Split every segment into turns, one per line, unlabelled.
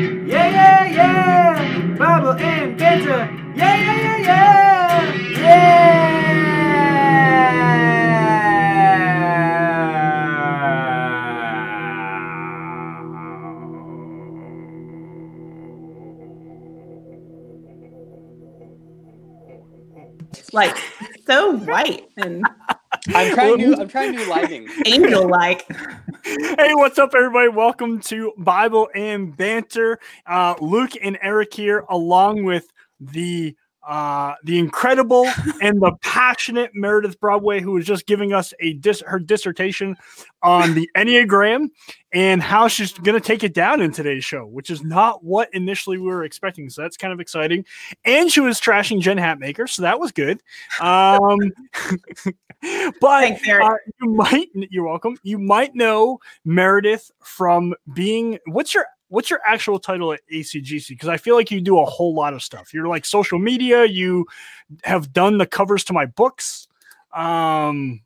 Yeah, yeah, yeah. Bible and banter. Yeah, yeah, yeah, yeah.
like so white and
I'm trying new. I'm trying new lighting.
angel like.
Hey, what's up, everybody? Welcome to Bible and Banter. Uh, Luke and Eric here, along with the uh, the incredible and the passionate Meredith Broadway, who was just giving us a dis- her dissertation on the Enneagram and how she's going to take it down in today's show, which is not what initially we were expecting. So that's kind of exciting. And she was trashing Jen Hatmaker, so that was good. Um, but
Thanks,
uh, you might you're welcome. You might know Meredith from being what's your what's your actual title at ACGC? Because I feel like you do a whole lot of stuff. You're like social media. You have done the covers to my books. Um,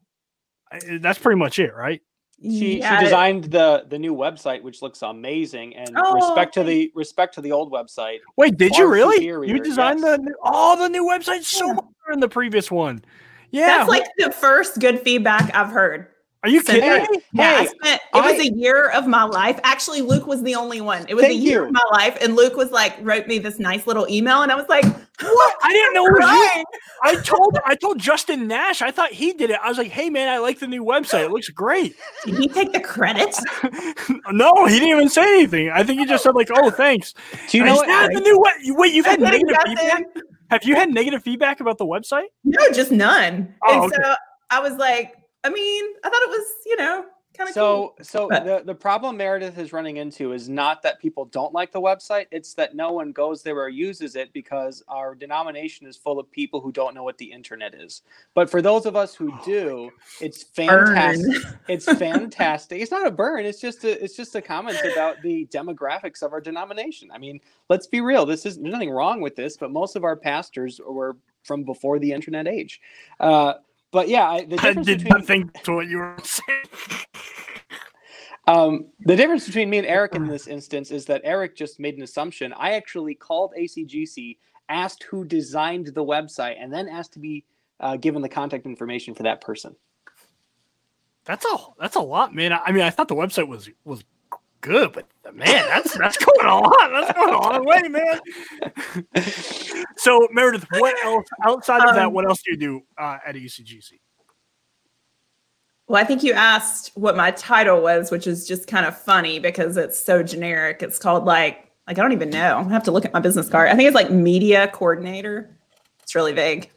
that's pretty much it, right?
She
Yeah,
she designed the the new website, which looks amazing. And
Oh,
respect to the respect to the old website.
Wait, did you really?
superior,
You designed
yes.
the all oh the new website so
Yeah.
much better than the previous one. Yeah,
That's like the first good feedback I've heard.
Are you
since
kidding
I-
me?
Yeah, I spent it was a year of my life. Actually, Luke was the only one. It was a year
you.
of my life, and Luke was like wrote me this nice little email, and I was like,
What? I didn't know it was you. I told I told Justin Nash. I thought he did it. I was like, "Hey man, I like the new website. It looks great."
Did he take the credit?
no, he didn't even say anything. I think he just said like, "Oh, thanks."
Do you know
Is
what?
that the new web? Wait, you've had negative feedback? Have you had negative feedback about the website?
No, just none.
Oh,
and so I was like, I mean, I thought it was, you know, kind of cool.
So so
But-
the the problem Meredith is running into is not that people don't like the website. It's that no one goes there or uses it because our denomination is full of people who don't know what the internet is. But for those of us who do, it's
Burn.
fantastic. It's fantastic. It's not a burn. It's just a it's just a comment about the demographics of our denomination. I mean, let's be real. This is there's nothing wrong with this, but most of our pastors were from before the internet age. Uh, but yeah, I, the
I did
between
not think to what you were saying.
um, the difference between me and Eric in this instance is that Eric just made an assumption. I actually called ACGC, asked who designed the website, and then asked to be uh, given the contact information for that person.
That's a that's a lot, man. I I mean, I thought the website was was good, but man, that's that's going a lot. That's going a long way, man. so, Meredith, what else outside of that?
Um,
What else do you do uh, at ACGC?
Well, I think you asked what my title was, which is just kind of funny because it's so generic. It's called like like I don't even know. I have to look at my business card. I think it's like media coordinator. It's really vague.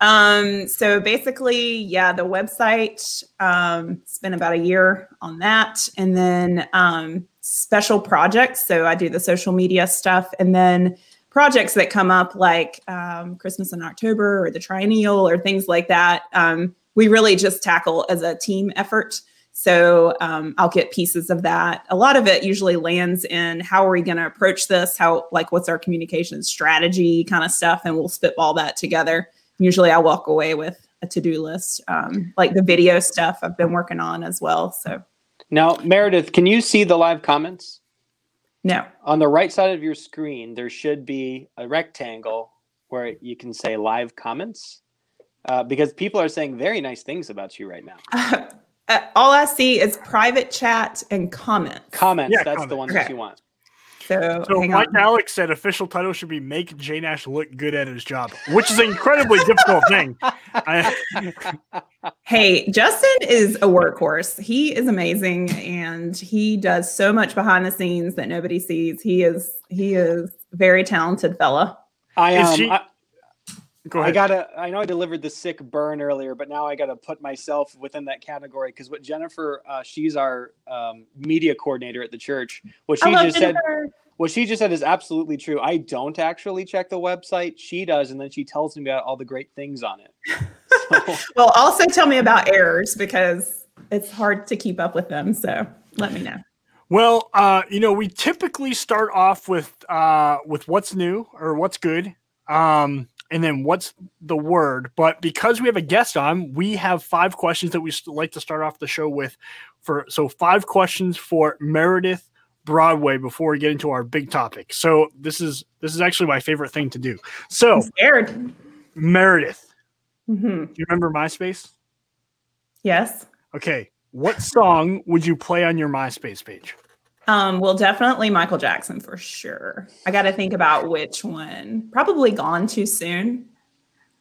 Um, so basically, yeah, the website. Um, spent about a year on that, and then um, special projects. So I do the social media stuff, and then projects that come up like um, Christmas in October or the Triennial or things like that. Um, we really just tackle as a team effort. So um, I'll get pieces of that. A lot of it usually lands in how are we going to approach this? How like what's our communication strategy kind of stuff, and we'll spitball that together. Usually, I walk away with a to do list, um, like the video stuff I've been working on as well. So
Now, Meredith, can you see the live comments?
no,
On the right side of your screen, there should be a rectangle where you can say live comments. Uh, because people are saying very nice things about you right now.
Uh, all I see is private chat and comments.
Comments,
Yeah,
that's the
one
ones that you want.
So,
So, Mike
on.
Alex said official title should be "Make J Nash look good at his job," which is an incredibly difficult thing. I,
Hey, Justin is a workhorse. He is amazing and he does so much behind the scenes that nobody sees. He is he is very talented fella.
I
Is
um,
she-
I, I gotta. I know I delivered the sick burn earlier, but now I gotta put myself within that category because what Jennifer, uh, she's our um, media coordinator at the church. What she
love
just said, what she just said is absolutely true. I don't actually check the website. She does, and then she tells me about all the great things on it. So,
Well, also tell me about errors because it's hard to keep up with them. So let me know.
Well, uh, you know, we typically start off with uh, with what's new or what's good, um, and then what's the word. But because we have a guest on, we have five questions that we like to start off the show with. For so five questions for Meredith Broadway before we get into our big topic. So this is this is actually my favorite thing to do. So. Meredith,
hmm
do you remember MySpace?
Yes.
Okay, what song would you play on your MySpace page?
Um, well, definitely Michael Jackson for sure. I got to think about which one. Probably Gone Too Soon.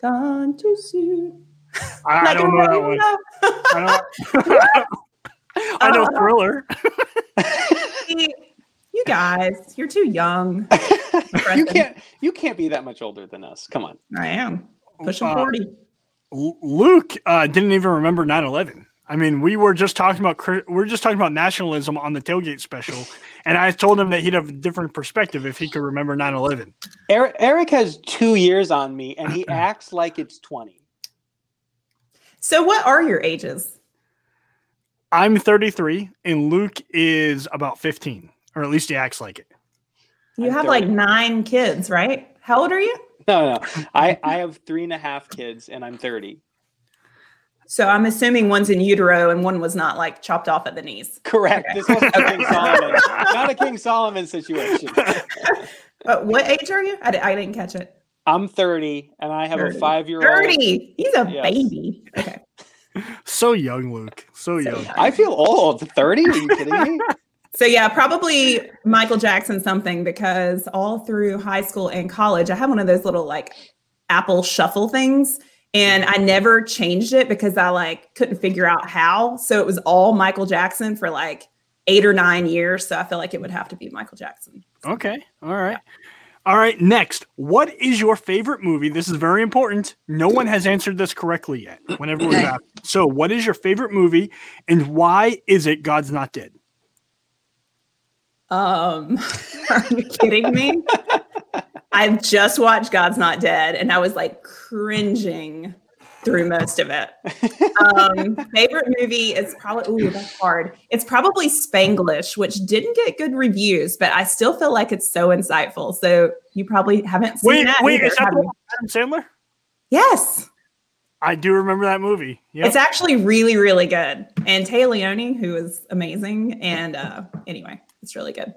Gone Too Soon.
I, I don't know that one.
rainbow.
I don't. I know
Uh,
Thriller.
You guys, you're too young.
you can't you can't be that much older than us. Come on.
I am pushing
Uh,
40.
Luke uh, didn't even remember 9/11. I mean, we were just talking about cri- we are just talking about nationalism on the tailgate special, and I told him that he'd have a different perspective if he could remember 9/11.
Eric, Eric has two years on me, and he acts like it's twenty.
So, what are your ages?
I'm 33, and Luke is about 15, or at least he acts like it.
You
I'm
have like nine kids, right? How old are you?
No, no, I I have three and a half kids, and I'm thirty.
So, I'm assuming one's in utero and one was not like chopped off at the knees.
Correct.
Okay.
This wasn't a King Solomon, not a King Solomon situation.
Uh, what age are you? I, I didn't catch it.
I'm thirty, and I have
30.
a five year old.
30. He's a
Yes.
baby. Okay.
So young, Luke. So
So
young.
young.
I feel old. Thirty? Are you kidding me?
So yeah, probably Michael Jackson something because all through high school and college, I had one of those little like Apple shuffle things. And I never changed it because I like couldn't figure out how. So it was all Michael Jackson for like eight or nine years. So I feel like it would have to be Michael Jackson.
Okay. All right. All right. Next, what is your favorite movie? This is very important. No one has answered this correctly yet. Whenever we have. So, what is your favorite movie, and why is it God's Not Dead?
Um, are you kidding me? I just watched God's Not Dead and I was like cringing through most of it. Um, favorite movie is probably ooh, that's hard. It's probably Spanglish, which didn't get good reviews, but I still feel like it's so insightful. So you probably haven't seen
Wait,
that.
wait,
either,
is that
have
the
you?
one with Adam Sandler?
Yes.
I do remember that movie. Yep.
It's actually really, really good. And Téa Leoni, who is amazing. And uh, anyway, it's really good.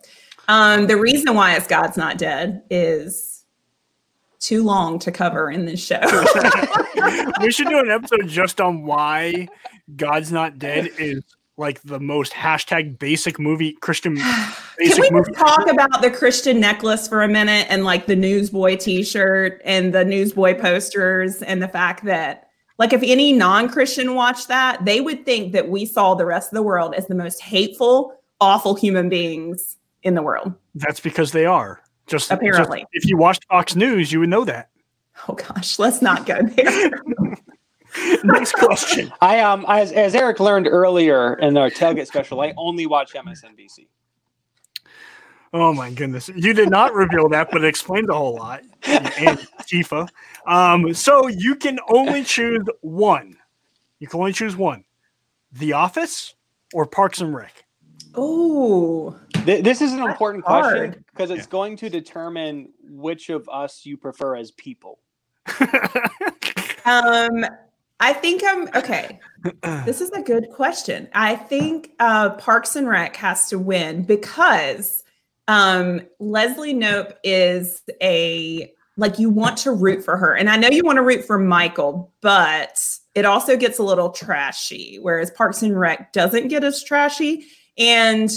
Um, the reason why it's God's Not Dead is too long to cover in this show.
we should do an episode just on why God's Not Dead is like the most hashtag basic movie Christian
Can we
movie.
talk about the Christian necklace for a minute and like the newsboy t-shirt and the newsboy posters and the fact that like if any non-Christian watched that, they would think that we saw the rest of the world as the most hateful, awful human beings in the world.
That's because they are. Just just-
Apparently.
if you watched Fox News, you would know that.
Oh gosh, let's not go there.
Next question.
I um as as Eric learned earlier in our tailgate special, I only watch MSNBC.
Oh my goodness. You did not reveal that, but it explained a whole lot. And Tifa. Um, so you can only choose one. You can only choose one. The Office or Parks and Rec?
Oh,
Th- this is an important question because it's
Yeah.
going to determine which of us you prefer as people.
um, I think I'm okay. This is a good question. I think uh, Parks and Rec has to win because um, Leslie Knope is a like you want to root for her, and I know you want to root for Michael, but it also gets a little trashy. Whereas Parks and Rec doesn't get as trashy, and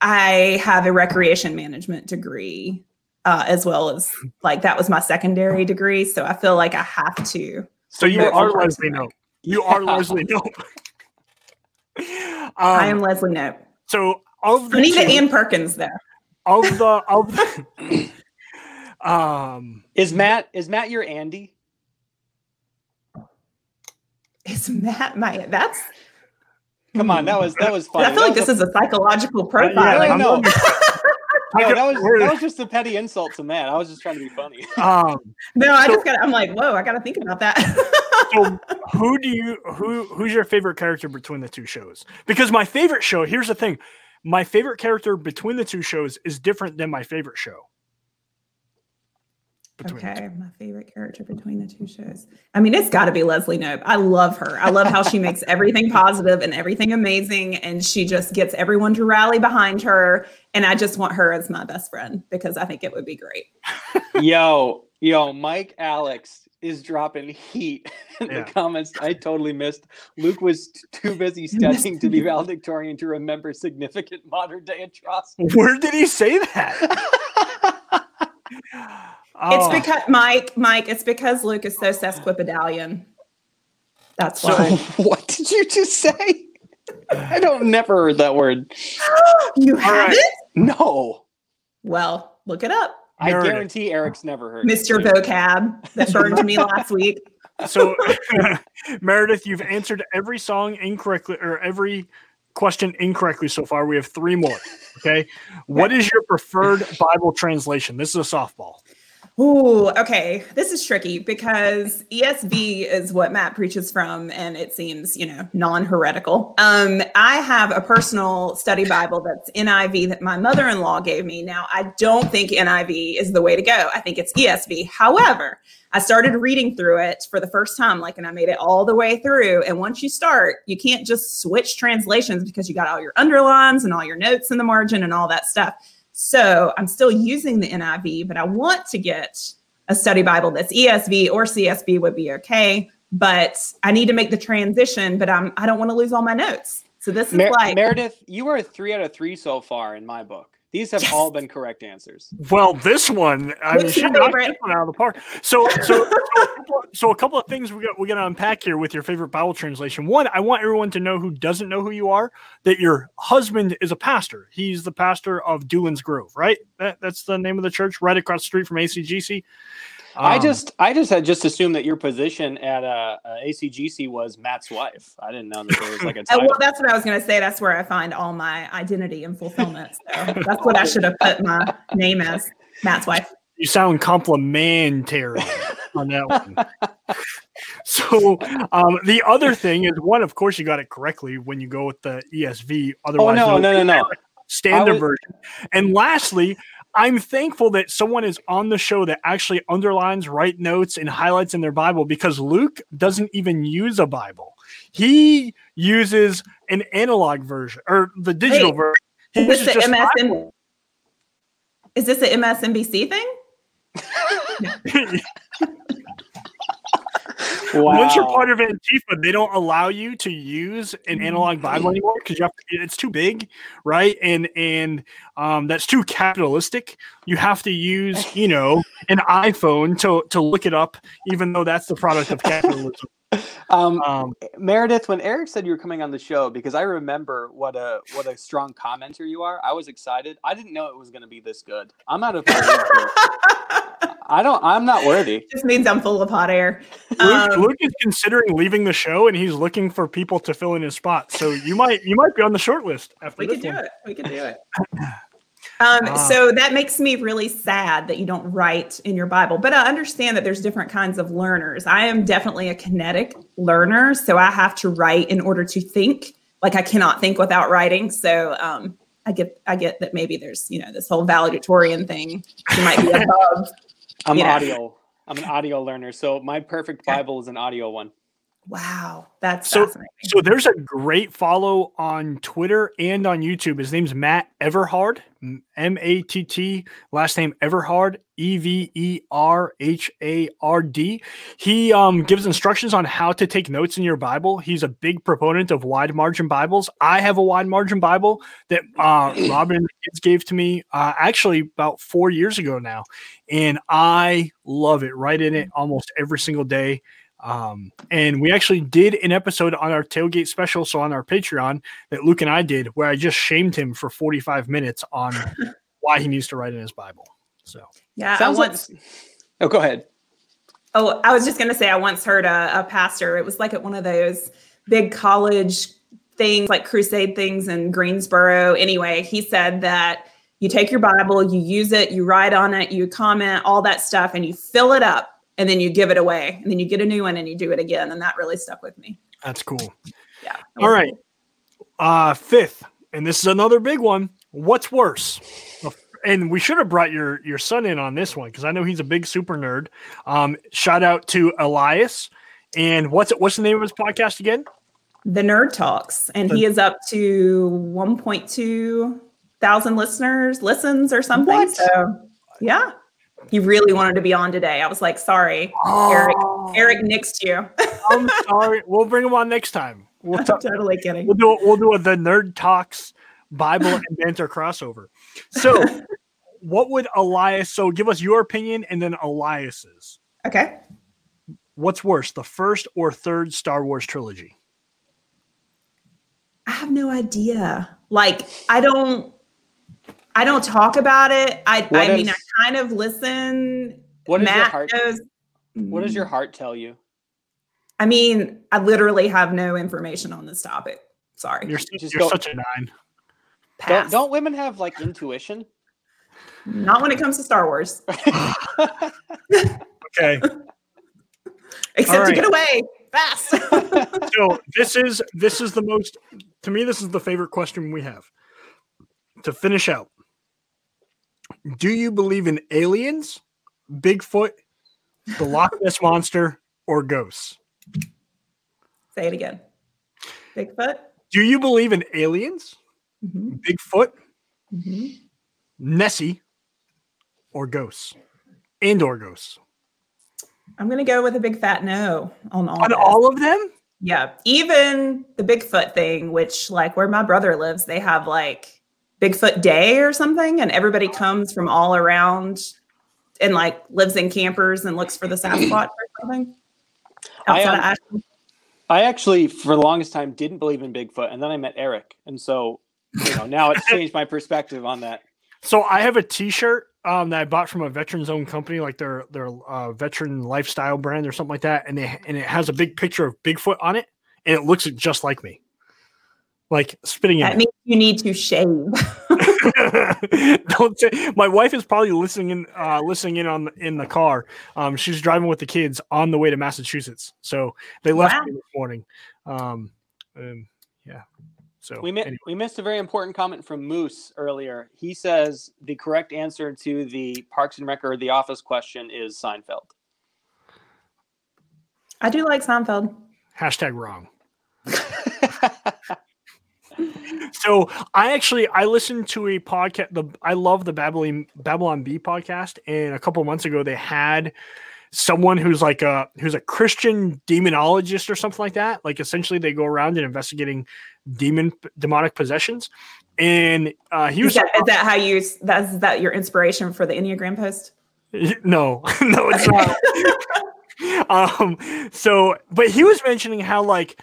I have a recreation management degree uh, as well as like that was my secondary degree, so I feel like I have to.
so you
You're
are
on Parks
Leslie
and
Nope. You are
Yeah.
Leslie Knope.
I
Um,
am Leslie Knope.
so of the
Anita
two-
Ann Perkins there.
of the of the um
Is Matt is Matt your Andy?
Is Matt my that's
Come on, that was that was funny.
I feel like this
was
is a psychological
yeah,
profile.
I
I'm
know.
looking-
a- no, that was that was just a petty insult to Matt. I was just trying to be funny.
um
no, I
So-
just got I'm like, whoa, I gotta think about that.
so who do you who who's your favorite character between the two shows? Because my favorite show, here's the thing. My favorite character between the two shows is different than my favorite show. Between.
Okay, my favorite character between the two shows. I mean, it's got to be Leslie Knope. I love her. I love how she makes everything positive and everything amazing, and she just gets everyone to rally behind her. And I just want her as my best friend because I think it would be great.
yo, yo, Mike Alex is dropping heat in
Yeah.
the comments. I totally missed. Luke was t- too busy studying to be valedictorian to remember significant modern day atrocities.
Where did he say that?
It's
Oh,
because Mike, Mike. It's because Luke is so sesquipedalian. That's
So-
why.
what did you just say? I don't never heard that word.
you
All
have
right.
it?
No.
Well, look it up,
I
Meredith.
guarantee Eric's never heard. it.
Mr. Vocab that burned me last week.
so Meredith, you've answered every song incorrectly or every question incorrectly so far. We have three more. Okay. What is your preferred Bible translation? This is a softball.
Ooh, okay. This is tricky because ESV is what Matt preaches from, and it seems, you know, non-heretical. Um, I have a personal study Bible that's NIV that my mother-in-law gave me. Now, I don't think NIV is the way to go. I think it's ESV. However, I started reading through it for the first time, like, and I made it all the way through. And once you start, you can't just switch translations because you got all your underlines and all your notes in the margin and all that stuff. So I'm still using the NIV, but I want to get a study Bible that's ESV or CSB would be okay. But I need to make the transition, but I'm I don't want to lose all my notes. So this is
Mer-
like
Meredith, you are three out of three so far in my book. These have
Yes.
all been correct answers.
Well, this one, I mean,
What's
she
your
knocked
favorite?
this one out of the park. So, so, so, a couple, so a couple of things we got we got to unpack here with your favorite Bible translation. One, I want everyone to know who doesn't know who you are that your husband is a pastor. He's the pastor of Doolin's Grove, right? That, that's the name of the church, right across the street from ACGC.
I
Um,
just, I just had just assumed that your position at uh, uh, ACGC was Matt's wife. I didn't know that there was like a
Oh,
title.
well, that's what I was going to say. That's where I find all my identity and fulfillment. So that's what I should have put my name as Matt's wife.
you sound complimentary on that one. So um, the other thing is one, of course, you got it correctly when you go with the ESV.
oh
Otherwise,
no, no, no, no!
standard
was-
version. And lastly, I'm thankful that someone is on the show that actually underlines, write notes, and highlights in their Bible because Luke doesn't even use a Bible. He uses an analog version or the digital
Wait,
version. He
Is this the MSN? Is this the MSNBC thing?
Wow.
Once you're part of Antifa, they don't allow you to use an analog Bible anymore because you have to, it's too big, right? And and um, that's too capitalistic. You have to use, you know, an iPhone to to look it up, even though that's the product of capitalism.
um,
Um,
Meredith, when Eric said you were coming on the show, because I remember what a what a strong commenter you are, I was excited. I didn't know it was going to be this good. I'm out of here. I don't. I'm not worthy.
Just means I'm full of hot air.
Luke,
Um,
Luke is considering leaving the show, and he's looking for people to fill in his spot. So you might you might be on the short list after
we
this
could do
one.
it. We could do it. Um,
Ah.
so that makes me really sad that you don't write in your Bible, but I understand that there's different kinds of learners. I am definitely a kinetic learner, so I have to write in order to think. Like I cannot think without writing. So um, I get I get that maybe there's you know this whole valedictorian thing. You might be above.
I'm
Yeah.
audio. I'm an audio learner, so my perfect Bible is an audio one.
Wow, that's
So-. So there's a great follow on Twitter and on YouTube. His name's Matt Everhard, M A T T, last name Everhard, E V E R H A R D. He um, gives instructions on how to take notes in your Bible. He's a big proponent of wide margin Bibles. I have a wide margin Bible that uh, Robin and the kids gave to me uh, actually about four years ago now, and I love it. Write in it almost every single day. Um, and we actually did an episode on our tailgate special, so on our Patreon that Luke and I did, where I just shamed him for 45 minutes on why he needs to write in his Bible. So
yeah, I
Sounds like.
once
Oh, go ahead.
Oh, I was just going to say, I once heard a, a pastor. It was like at one of those big college things, like crusade things in Greensboro. Anyway, he said that you take your Bible, you use it, you write on it, you comment, all that stuff, and you fill it up, and then you give it away, and then you get a new one and you do it again. And that really stuck with me.
that's cool.
Yeah.
All right. Uh, fifth, and this is another big one. What's worse, and we should have brought your your son in on this one because I know he's a big super nerd. Um, shout out to Elias. And what's it? What's the name of his podcast again?
The Nerd Talks, and he is up to 1.2 thousand listeners, listens or something.
What?
So yeah, he really wanted to be on today. I was like, sorry, Eric. Oh. Eric nixed you.
I'm sorry. We'll bring him on next time. We'll, talk,
totally kidding.
we'll do we'll do a, the nerd talks Bible and banter crossover. So, what would Elias? So, give us your opinion and then Elias's.
Okay.
What's worse, the first or third Star Wars trilogy?
I have no idea. Like, I don't. I don't talk about it. I,
What
I mean, I kind of listen.
What does your
Matt
heart?
knows.
What does your mm. heart tell you?
I mean, I literally have no information on this topic. Sorry.
You're,
Just
you're such a nine.
Pass.
Don't don't women have like intuition?
Not when it comes to Star Wars.
Okay.
Except
All
to get away fast.
so this is this is the most to me this is the favorite question we have to finish out do you believe in aliens bigfoot the loch ness monster or ghosts
Say it again. Bigfoot.
do you believe in aliens
Mhm,
bigfoot
mhm.
nessie or ghosts and or ghosts
I'm gonna go with a big fat no on all.
on all of them
Yeah, even the Bigfoot thing, which like where my brother lives, they have like Bigfoot Day or something, and everybody comes from all around and like lives in campers and looks for the Sasquatch or something.
I, um. I actually, for the longest time, didn't believe in Bigfoot, and then I met Eric, and so you know now it's changed my perspective on that.
So I have a T-shirt um, that I bought from a veterans-owned company, like their their uh, veteran lifestyle brand or something like that, and they and it has a big picture of Bigfoot on it, and it looks just like me, like spitting it.
That
in.
means you need to shave.
Don't say. My wife is probably listening in, uh, listening in on in the car. Um, she's driving with the kids on the way to Massachusetts, so they left
Wow.
me this morning. Um, and yeah. So
We mi-
anyway.
we missed a very important comment from Moose earlier. He says the correct answer to the Parks and Rec or the Office question is Seinfeld.
I do like Seinfeld.
hashtag wrong. So I actually I listened to a podcast. The I love the Babylon Babylon Bee podcast, and a couple months ago they had someone who's like a who's a Christian demonologist or something like that. Like essentially they go around and investigating demon demonic possessions, and uh, he
Is
was
that, is that how you? That's that your inspiration for the Enneagram post?
no no it's not. um so but he was mentioning how like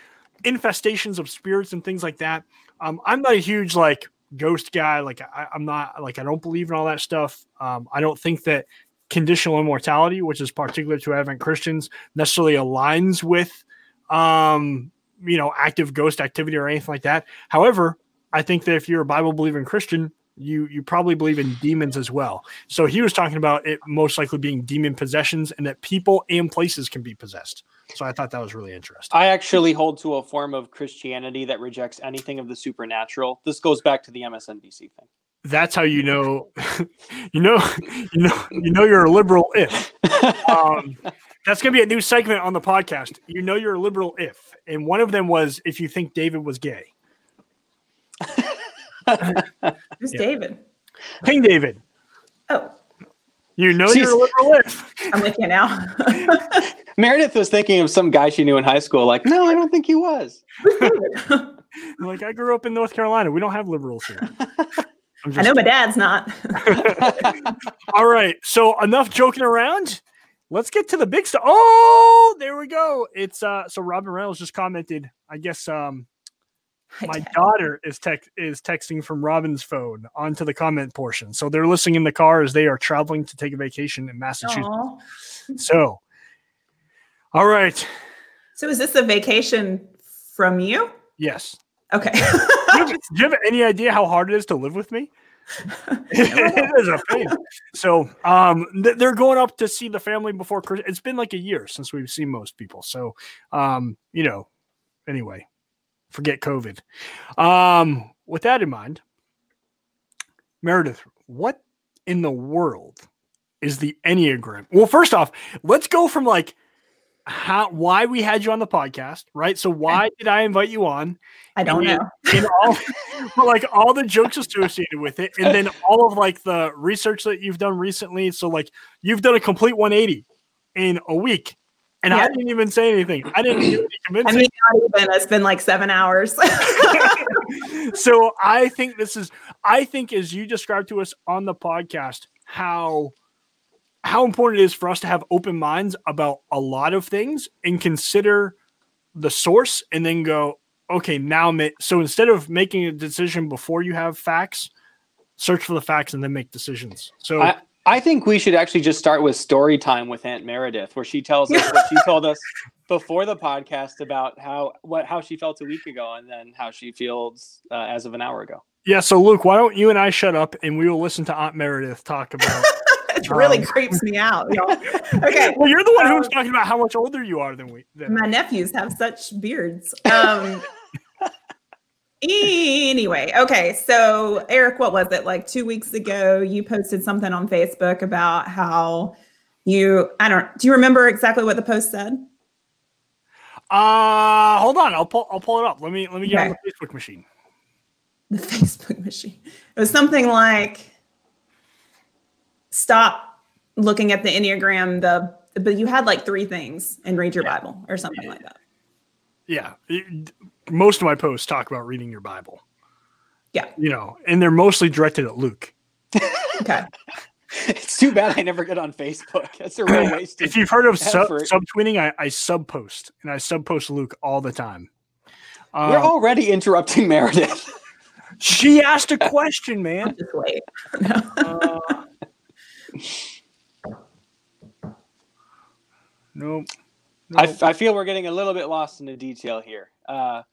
infestations of spirits and things like that. Um i'm not a huge like ghost guy. Like I, i'm not like i don't believe in all that stuff. Um i don't think that conditional immortality which is particular to advent christians necessarily aligns with um you know active ghost activity or anything like that. However i think that if you're a bible believing christian you you probably believe in demons as well. So he was talking about it most likely being demon possessions and that people and places can be possessed. So I thought that was really interesting.
I actually hold to a form of Christianity that rejects anything of the supernatural. This goes back to the MSNBC thing.
That's how you know, you know, you know, you know you're a liberal if. Um, that's gonna be a new segment on the podcast. You know you're a liberal if, and one of them was if you think David was gay.
Who's
Yeah.
David?
King David.
Oh,
You know
She's-
you're a liberal if.
I'm with you now.
Meredith was thinking of some guy she knew in high school. Like, no, I don't think he was.
Like I grew up in North Carolina. We don't have liberals here. I'm
I know my dad's not.
All right. So enough joking around. Let's get to the big stuff. Oh, there we go. It's uh so Robin Reynolds just commented. I guess um my daughter is tech is texting from Robin's phone onto the comment portion. So they're listening in the car as they are traveling to take a vacation in Massachusetts.
Aw.
So all right.
So is this a vacation from you?
Yes.
Okay.
Do you, have, do you have any idea how hard it is to live with me? it is a pain. So um th- they're going up to see the family before Christmas. It's been like a year since we've seen most people. So um, you know, anyway, forget COVID. Um, with that in mind, Meredith, what in the world is the Enneagram? Well, first off, let's go from like how why we had you on the podcast, right? So why did I invite you on?
I don't
and,
know.
And all, like all the jokes associated with it, and then all of like the research that you've done recently. So like you've done a complete 180 in a week, and I didn't even say anything. I didn't do any
I mean, not even. It's been like seven hours.
so I think this is I think as you described to us on the podcast how how important it is for us to have open minds about a lot of things and consider the source and then go okay now ma- so instead of making a decision before you have facts search for the facts and then make decisions so
I, I think we should actually just start with story time with Aunt Meredith, where she tells us what she told us before the podcast about how what how she felt a week ago, and then how she feels uh, as of an hour ago.
yeah so luke why don't you and i shut up and we will listen to aunt meredith talk about
it really
Um,
creeps me out. y'all. Okay.
well you're the one who was
Um,
talking about how much older you are than we than
My nephews have such beards. Um, anyway, okay. So, Eric, what was it? Like two weeks ago, you posted something on Facebook about how you, I don't, do you remember exactly what the post said?
Uh hold on, I'll pull I'll pull it up. Let me let me get on the Facebook machine.
The Facebook machine. It was something like, stop looking at the Enneagram, the, but you had like three things and read your Bible or something like that.
Yeah. most of my posts talk about reading your Bible.
Yeah.
You know, and they're mostly directed at Luke.
Okay.
It's too bad I never get on Facebook. That's a real waste.
If you've heard of sub subtweeting, I, I sub post and I subpost Luke all the time.
We're
Um,
already interrupting Meredith.
she asked a question, man.
Just wait.
Uh, nope.
I,
Nope.
I feel we're getting a little bit lost in the detail here. Uh,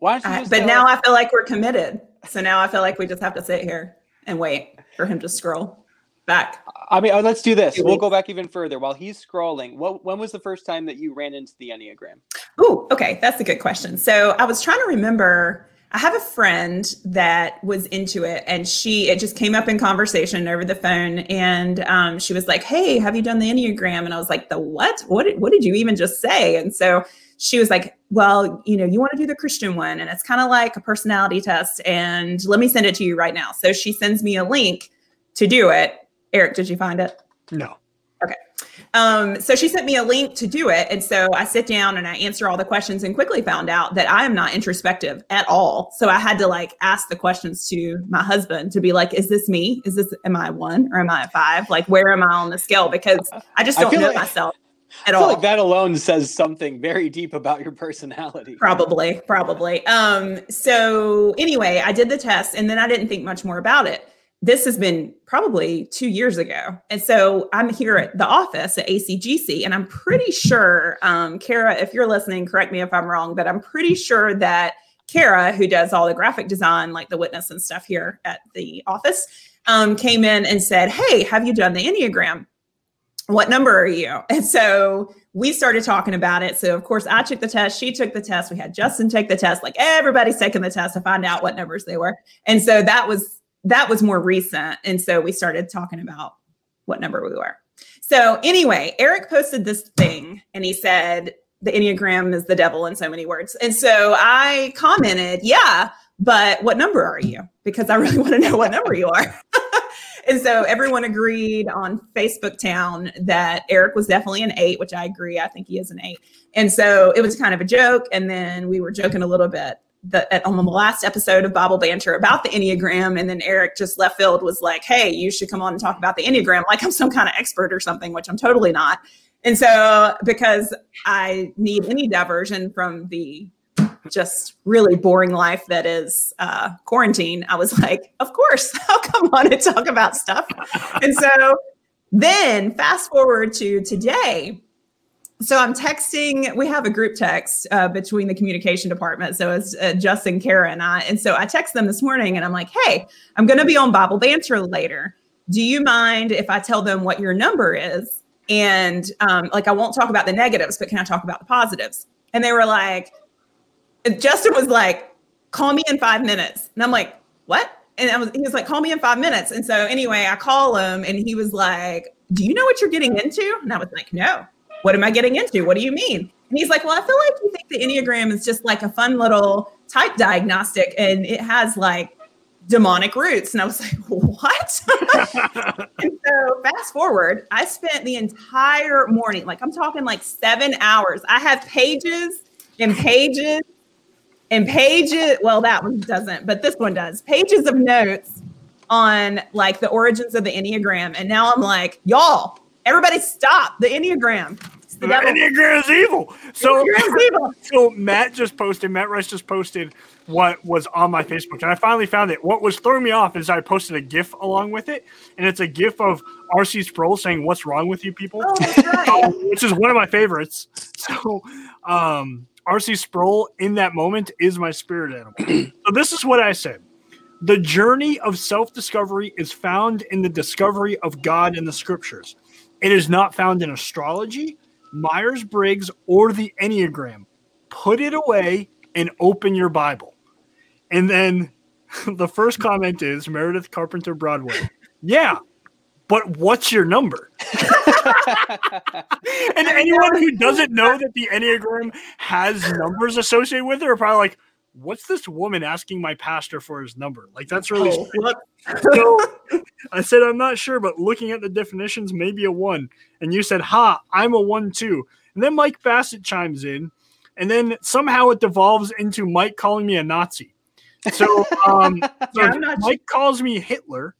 why don't you
I- but now
us-
I feel like we're committed. So now I feel like we just have to sit here and wait for him to scroll back.
I mean, uh, let's do this. We'll go back even further. While he's scrolling, what, when was the first time that you ran into the Enneagram?
Oh, okay, that's a good question. So I was trying to remember. I have a friend that was into it, and she it just came up in conversation over the phone, and um, she was like, "Hey, have you done the enneagram?" And I was like, "The what? What? Did, what did you even just say?" And so she was like, "Well, you know, you want to do the Christian one, and it's kind of like a personality test, and let me send it to you right now." So she sends me a link to do it. Eric, did you find it?
no.
Um, so she sent me a link to do it. And so I sit down and I answer all the questions and quickly found out that I am not introspective at all. So I had to like ask the questions to my husband to be like, is this me? Is this, am I one or am I a five? Like, where am I on the scale? Because I just don't
feel
know
like-
myself
I
at
feel
all.
like that alone says something very deep about your personality.
Probably, probably. Um, so anyway, I did the test and then I didn't think much more about it. This has been probably two years ago. And so I'm here at the office at ACGC, and I'm pretty sure, um, Kara, if you're listening, correct me if I'm wrong, but I'm pretty sure that Kara, who does all the graphic design, like the witness and stuff here at the office, um, came in and said, Hey, have you done the Enneagram? What number are you? And so we started talking about it. So of course I took the test, she took the test, we had Justin take the test, like everybody's taking the test to find out what numbers they were. And so that was that was more recent. And so we started talking about what number we were. So anyway, Eric posted this thing and he said the Enneagram is the devil in so many words. And so I commented, yeah, but what number are you? Because I really want to know what number you are. and so everyone agreed on Facebook Town that Eric was definitely an eight, which I agree. I think he is an eight. And so it was kind of a joke. And then we were joking a little bit the, at, on the last episode of Bible Banter about the Enneagram. And then Eric just left field was like, hey, you should come on and talk about the Enneagram like I'm some kind of expert or something, which I'm totally not. And so because I need any diversion from the just really boring life that is uh, quarantine, I was like, of course, I'll come on and talk about stuff. and so then fast forward to today. So I'm texting. We have a group text uh, between the communication department. So it's uh, Justin, Kara, and I. And so I text them this morning, and I'm like, "Hey, I'm going to be on Bible Banter later. Do you mind if I tell them what your number is? And um, like, I won't talk about the negatives, but can I talk about the positives?" And they were like, Justin was like, "Call me in five minutes," and I'm like, "What?" And I was, he was like, call me in five minutes. And so anyway, I call him and he was like, do you know what you're getting into? And I was like, no. What am I getting into? What do you mean? And he's like, well, I feel like you think the Enneagram is just like a fun little type diagnostic and it has like demonic roots. And I was like, what? and so fast forward, I spent the entire morning, like I'm talking like seven hours. I have pages and pages and pages. Well, that one doesn't, but this one does. Pages of notes on like the origins of the Enneagram. And now I'm like, y'all, everybody stop the Enneagram. It's the
The. Enneagram is evil. So,
Enneagram is evil.
so Matt just posted, Matt Rice just posted what was on my Facebook, and I finally found it. What was throwing me off is I posted a GIF along with it, and it's a GIF of RC Sproul saying, "What's wrong with you people?"
Oh, right.
which is one of my favorites. So, um, RC Sproul in that moment is my spirit animal. so, this is what I said The journey of self discovery is found in the discovery of God in the scriptures. It is not found in astrology, Myers Briggs, or the Enneagram. Put it away and open your Bible. And then the first comment is Meredith Carpenter Broadway. Yeah, but what's your number? and anyone who doesn't know that the Enneagram has numbers associated with it are probably like, what's this woman asking my pastor for his number? Like, that's really
Oh,
so I said, I'm not sure, but looking at the definitions, maybe a one. And you said, ha, I'm a one too. And then Mike Bassett chimes in, and then somehow it devolves into Mike calling me a Nazi. So, um, so
Yeah,
Mike calls me Hitler.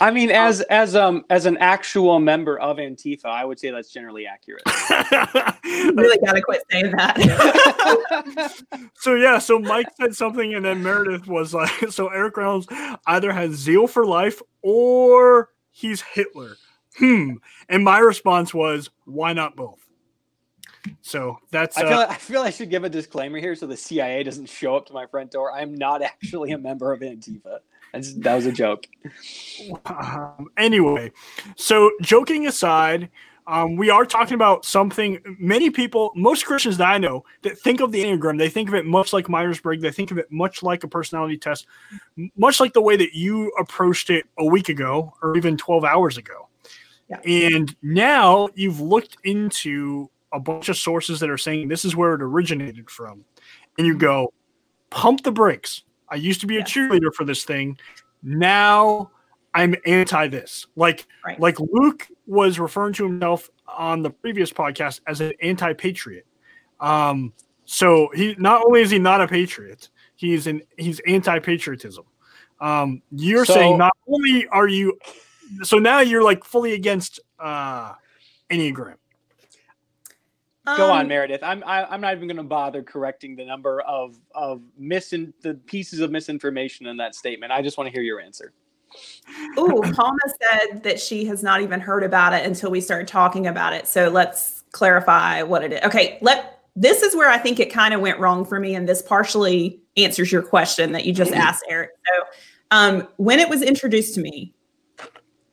I mean, as as um as an actual member of Antifa, I would say that's generally accurate.
Really got to quit saying that.
so yeah, so Mike said something, and then Meredith was like, "So Eric Reynolds either has zeal for life or he's Hitler." Hmm. And my response was, "Why not both?" So that's
I
uh,
feel I feel I should give a disclaimer here so the CIA doesn't show up to my front door. I'm not actually a member of Antifa. That's, that was a joke.
Um, anyway, so joking aside, um, we are talking about something many people, most Christians that I know, that think of the Enneagram, they think of it much like Myers Briggs. They think of it much like a personality test, much like the way that you approached it a week ago or even 12 hours ago.
Yeah.
And now you've looked into a bunch of sources that are saying this is where it originated from. And you go, pump the brakes. I used to be a cheerleader for this thing. Now I'm anti this. Like
Right.
like Luke was referring to himself on the previous podcast as an anti-patriot. Um, so he not only is he not a patriot, he's an he's anti-patriotism. Um, you're
So-
saying not only are you so now you're like fully against uh Enneagram.
Go on,
Um,
Meredith. I'm I, I'm not even going to bother correcting the number of of misin the pieces of misinformation in that statement. I just want to hear your answer.
Ooh, Palma said that she has not even heard about it until we started talking about it. So let's clarify what it is. Okay, let this is where I think it kind of went wrong for me, and this partially answers your question that you just asked, Eric. So um, when it was introduced to me,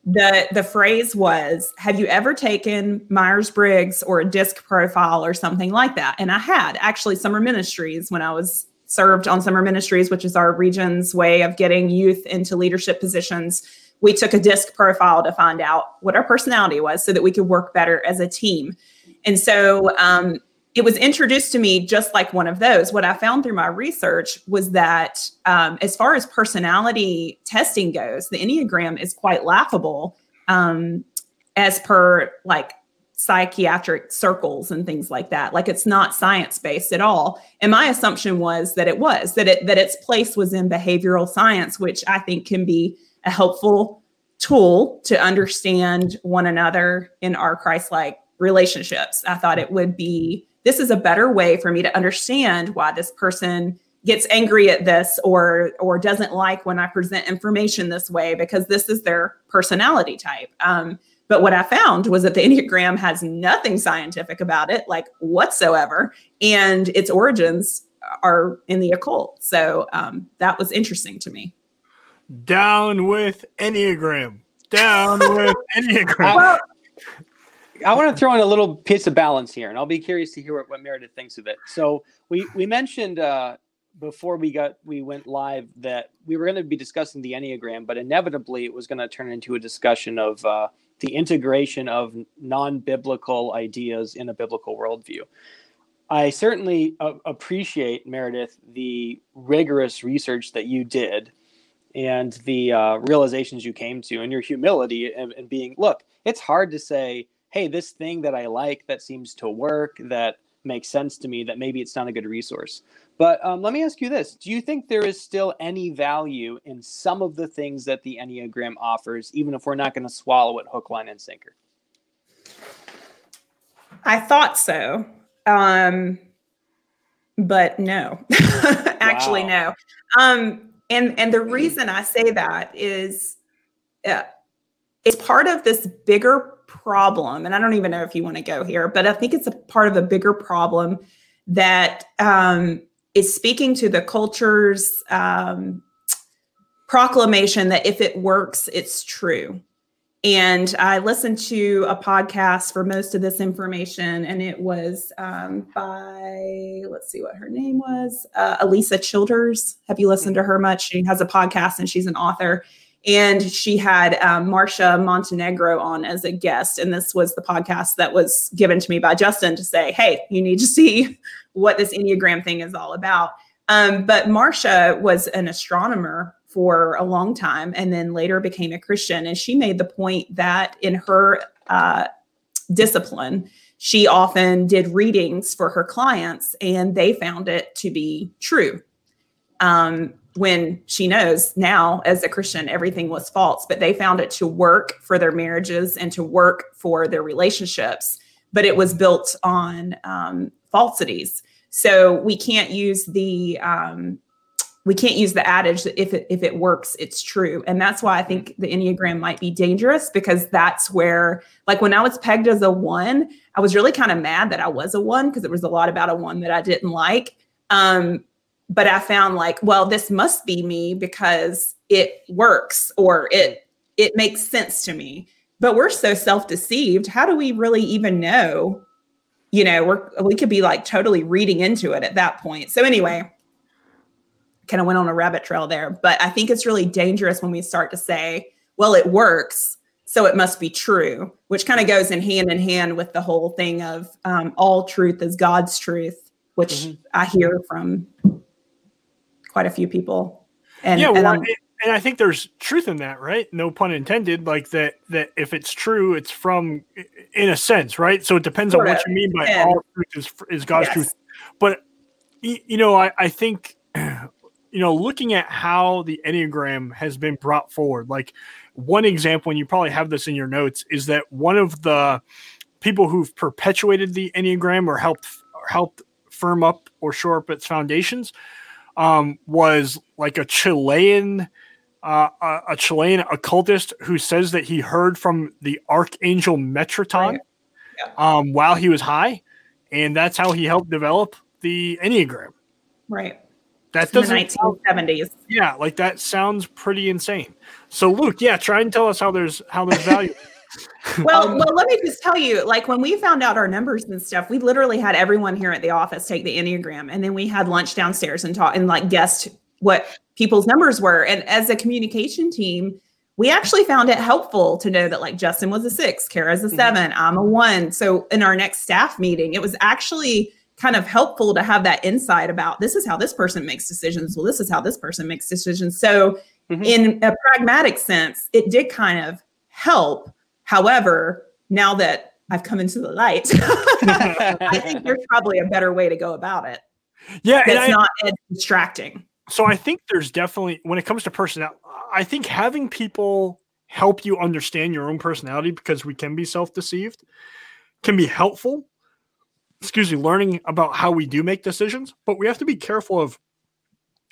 the the phrase was, "Have you ever taken Myers Briggs or a DISC profile or something like that?" And I had actually Summer Ministries when I was served on Summer Ministries, which is our region's way of getting youth into leadership positions. We took a DISC profile to find out what our personality was, so that we could work better as a team. And so um, it was introduced to me just like one of those. What I found through my research was that um, as far as personality testing goes, the Enneagram is quite laughable um, as per like psychiatric circles and things like that. Like it's not science based at all. And my assumption was that it was that it that its place was in behavioral science, which I think can be a helpful tool to understand one another in our Christ-like relationships. I thought it would be this is a better way for me to understand why this person gets angry at this or or doesn't like when I present information this way because this is their personality type. Um, but what I found was that the Enneagram has nothing scientific about it, like whatsoever, and its origins are in the occult. So um, that was interesting to me.
Down with Enneagram. Down with Enneagram.
Well,
I want to throw in a little piece of balance here, and I'll be curious to hear what, what Meredith thinks of it. So we we mentioned uh, before we got we went live that we were going to be discussing the enneagram, but inevitably it was going to turn into a discussion of uh, the integration of non-biblical ideas in a biblical worldview. I certainly uh, appreciate Meredith the rigorous research that you did and the uh, realizations you came to and your humility and, and being look it's hard to say hey this thing that i like that seems to work that makes sense to me that maybe it's not a good resource. But um, let me ask you this. Do you think there is still any value in some of the things that the enneagram offers even if we're not going to swallow it hook line and sinker?
I thought so. Um, but no. Actually wow. no. Um, and and the reason i say that is uh, it's part of this bigger problem and i don't even know if you want to go here but i think it's a part of a bigger problem that um, is speaking to the culture's um, proclamation that if it works it's true and I listened to a podcast for most of this information, and it was um, by, let's see what her name was, uh, Alisa Childers. Have you listened to her much? She has a podcast and she's an author. And she had um, Marcia Montenegro on as a guest. And this was the podcast that was given to me by Justin to say, hey, you need to see what this Enneagram thing is all about. Um, but Marcia was an astronomer for a long time and then later became a Christian. And she made the point that in her uh, discipline, she often did readings for her clients and they found it to be true. Um, when she knows now as a Christian, everything was false, but they found it to work for their marriages and to work for their relationships, but it was built on um, falsities. So we can't use the um, we can't use the adage that if it if it works it's true and that's why i think the enneagram might be dangerous because that's where like when i was pegged as a one i was really kind of mad that i was a one because it was a lot about a one that i didn't like um but i found like well this must be me because it works or it it makes sense to me but we're so self-deceived how do we really even know you know we're we could be like totally reading into it at that point so anyway kind of went on a rabbit trail there. But I think it's really dangerous when we start to say, well, it works, so it must be true, which kind of goes in hand in hand with the whole thing of um, all truth is God's truth, which mm-hmm. I hear from quite a few people.
And, yeah, well, and, and I think there's truth in that, right? No pun intended. Like that, that if it's true, it's from, in a sense, right? So it depends on what you mean by and, all truth is, is God's yes. truth. But, you know, I, I think you know, looking at how the Enneagram has been brought forward, like one example, and you probably have this in your notes, is that one of the people who've perpetuated the Enneagram or helped or helped firm up or shore up its foundations um, was like a Chilean uh, a, a, Chilean occultist who says that he heard from the archangel Metatron yeah. um, while he was high, and that's how he helped develop the Enneagram.
Right.
That doesn't
the 1970s.
Yeah, like that sounds pretty insane. So Luke, yeah, try and tell us how there's how there's value.
well, um, well, let me just tell you, like when we found out our numbers and stuff, we literally had everyone here at the office take the Enneagram and then we had lunch downstairs and talk and like guessed what people's numbers were. And as a communication team, we actually found it helpful to know that like Justin was a six, Kara's a mm-hmm. 7 mm-hmm. I'm a one. So in our next staff meeting, it was actually kind of helpful to have that insight about this is how this person makes decisions. Well, this is how this person makes decisions. So, mm-hmm. in a pragmatic sense, it did kind of help. However, now that I've come into the light, I think there's probably a better way to go about it.
Yeah,
it's I, not distracting.
So I think there's definitely when it comes to personality, I think having people help you understand your own personality because we can be self-deceived can be helpful excuse me, learning about how we do make decisions, but we have to be careful of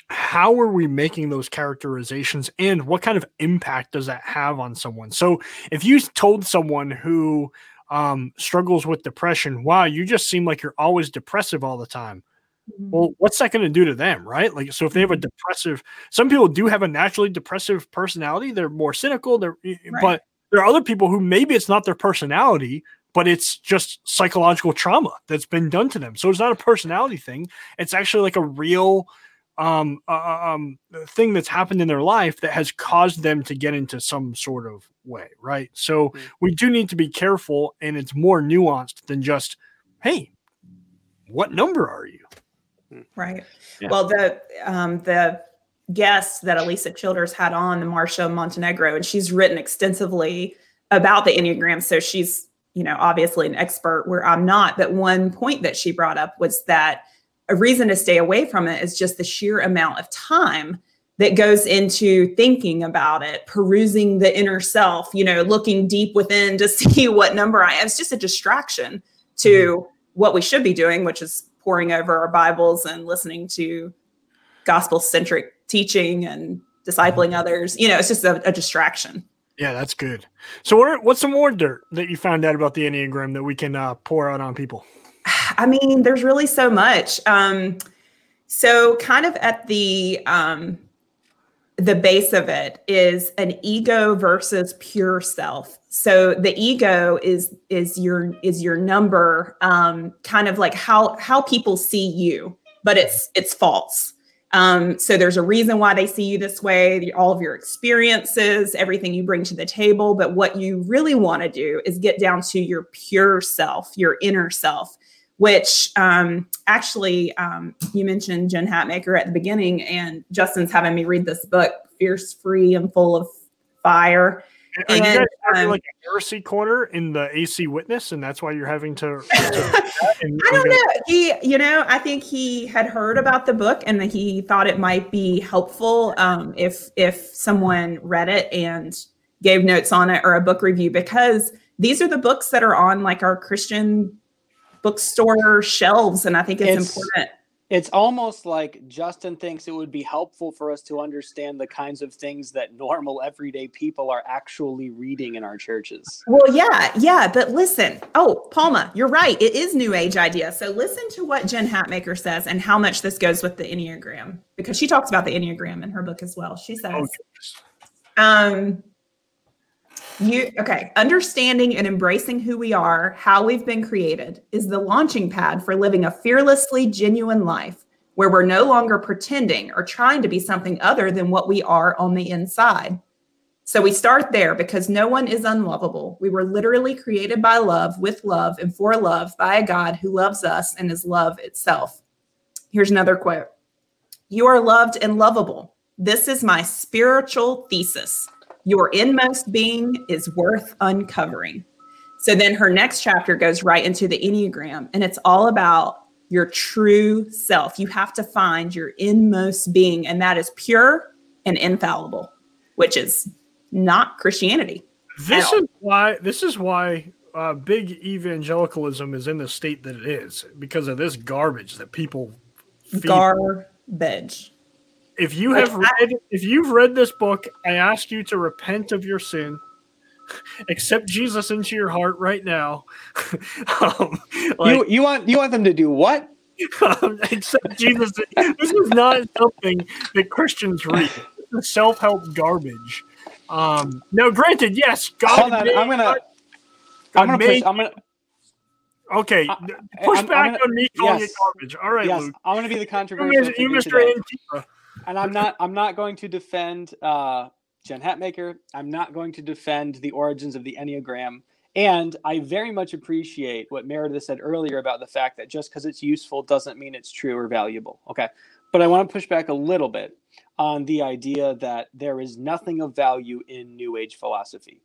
how are we making those characterizations and what kind of impact does that have on someone? So if you told someone who um, struggles with depression, wow, you just seem like you're always depressive all the time. Mm-hmm. Well, what's that going to do to them, right? Like, so if they have a mm-hmm. depressive, some people do have a naturally depressive personality. They're more cynical. They're, right. but there are other people who maybe it's not their personality, but it's just psychological trauma that's been done to them. So it's not a personality thing. It's actually like a real um, uh, um, thing that's happened in their life that has caused them to get into some sort of way, right? So
Mm.
we do need to be careful, and it's more nuanced than just, hey, what number are you?
Right.
Yeah.
Well, the um, the guest that Alisa Childers had on, the Marcia Montenegro, and she's written extensively about the Enneagram. So she's, you know, obviously an expert where I'm not. But one point that she brought up was that a reason to stay away from it is just the sheer amount of time that goes into thinking about it, perusing the inner self, you know, looking deep within to see what number I am. It's just a distraction to what we should be doing, which is poring over our Bibles and listening to gospel centric teaching and discipling others. You know, it's just a, a distraction.
Yeah, that's good. So, what are, what's some more dirt that you found out about the Enneagram that we can uh, pour out on people?
I mean, there's really so much. Um, so, kind of at the um, the base of it is an ego versus pure self. So the ego is is your is your number, um, kind of like how how people see you, but it's it's false. Um, so there's a reason why they see you this way, all of your experiences, everything you bring to the table. But what you really want to do is get down to your pure self, your inner self, which um, actually um, you mentioned Jen Hatmaker at the beginning, and Justin's having me read this book, Fierce, Free, and Full of Fire.
Are you
And,
guys having
um,
like a heresy corner in the AC witness, and that's why you're having to? to and-
I don't know. He, you know, I think he had heard about the book and that he thought it might be helpful um, if if someone read it and gave notes on it or a book review because these are the books that are on like our Christian bookstore shelves, and I think it's,
It's-
important.
It's almost like Justin thinks it would be helpful for us to understand the kinds of things that normal everyday people are actually reading in our churches.
Well, yeah, yeah, but listen. Oh, Palma, you're right. It is new age idea. So listen to what Jen Hatmaker says and how much this goes with the Enneagram because she talks about the Enneagram in her book as well. She says,
Oh,
um, you okay, understanding and embracing who we are, how we've been created, is the launching pad for living a fearlessly genuine life where we're no longer pretending or trying to be something other than what we are on the inside. So we start there because no one is unlovable. We were literally created by love, with love, and for love by a God who loves us and is love itself. Here's another quote You are loved and lovable. This is my spiritual thesis. Your inmost being is worth uncovering. So then her next chapter goes right into the Enneagram, and it's all about your true self. You have to find your inmost being, and that is pure and infallible, which is not Christianity.
This is why. This is why uh, big evangelicalism is in the state that it is because of this garbage that people. Feed.
Garbage.
If you have read, if you've read this book, I ask you to repent of your sin, accept Jesus into your heart right now. um, like,
you you want you want them to do what?
um, accept Jesus. This is not something that Christians read. This is self-help garbage. Um, now, granted, yes, God.
Hold on,
made-
I'm gonna
God
I'm gonna
made-
push I'm gonna
Okay, push
I'm- I'm
back
gonna-
on me calling
yes.
it garbage. All right,
yes,
Luke.
I'm gonna be the controversial
you Mr. Antifa.
And I'm not I'm not going to defend uh, Jen Hatmaker. I'm not going to defend the origins of the Enneagram. And I very much appreciate what Meredith said earlier about the fact that just because it's useful doesn't mean it's true or valuable. Okay. But I want to push back a little bit on the idea that there is nothing of value in New Age philosophy.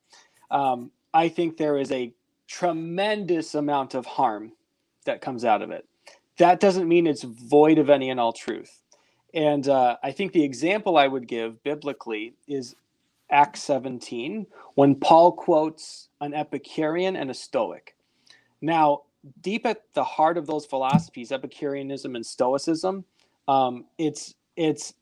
Um, I think there is a tremendous amount of harm that comes out of it. That doesn't mean it's void of any and all truth. And uh, I think the example I would give biblically is Acts 17, when Paul quotes an Epicurean and a Stoic. Now, deep at the heart of those philosophies, Epicureanism and Stoicism, um, it's it's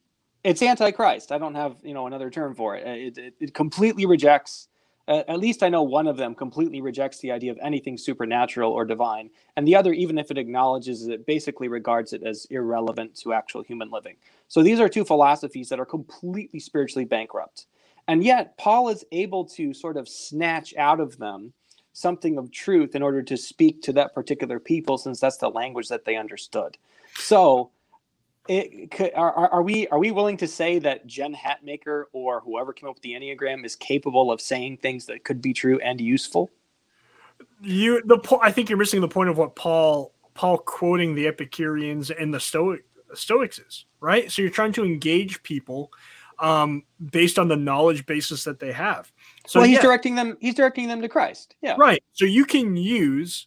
it's antichrist. I don't have you know another term for it. It, it, it completely rejects. At least I know one of them completely rejects the idea of anything supernatural or divine, and the other, even if it acknowledges it, basically regards it as irrelevant to actual human living. So these are two philosophies that are completely spiritually bankrupt. And yet, Paul is able to sort of snatch out of them something of truth in order to speak to that particular people, since that's the language that they understood. So, it could, are, are we are we willing to say that Jen Hatmaker or whoever came up with the Enneagram is capable of saying things that could be true and useful?
You the po- I think you're missing the point of what Paul Paul quoting the Epicureans and the Stoic Stoics is right. So you're trying to engage people um, based on the knowledge basis that they have. So
well, he's
yeah,
directing them. He's directing them to Christ. Yeah.
right. So you can use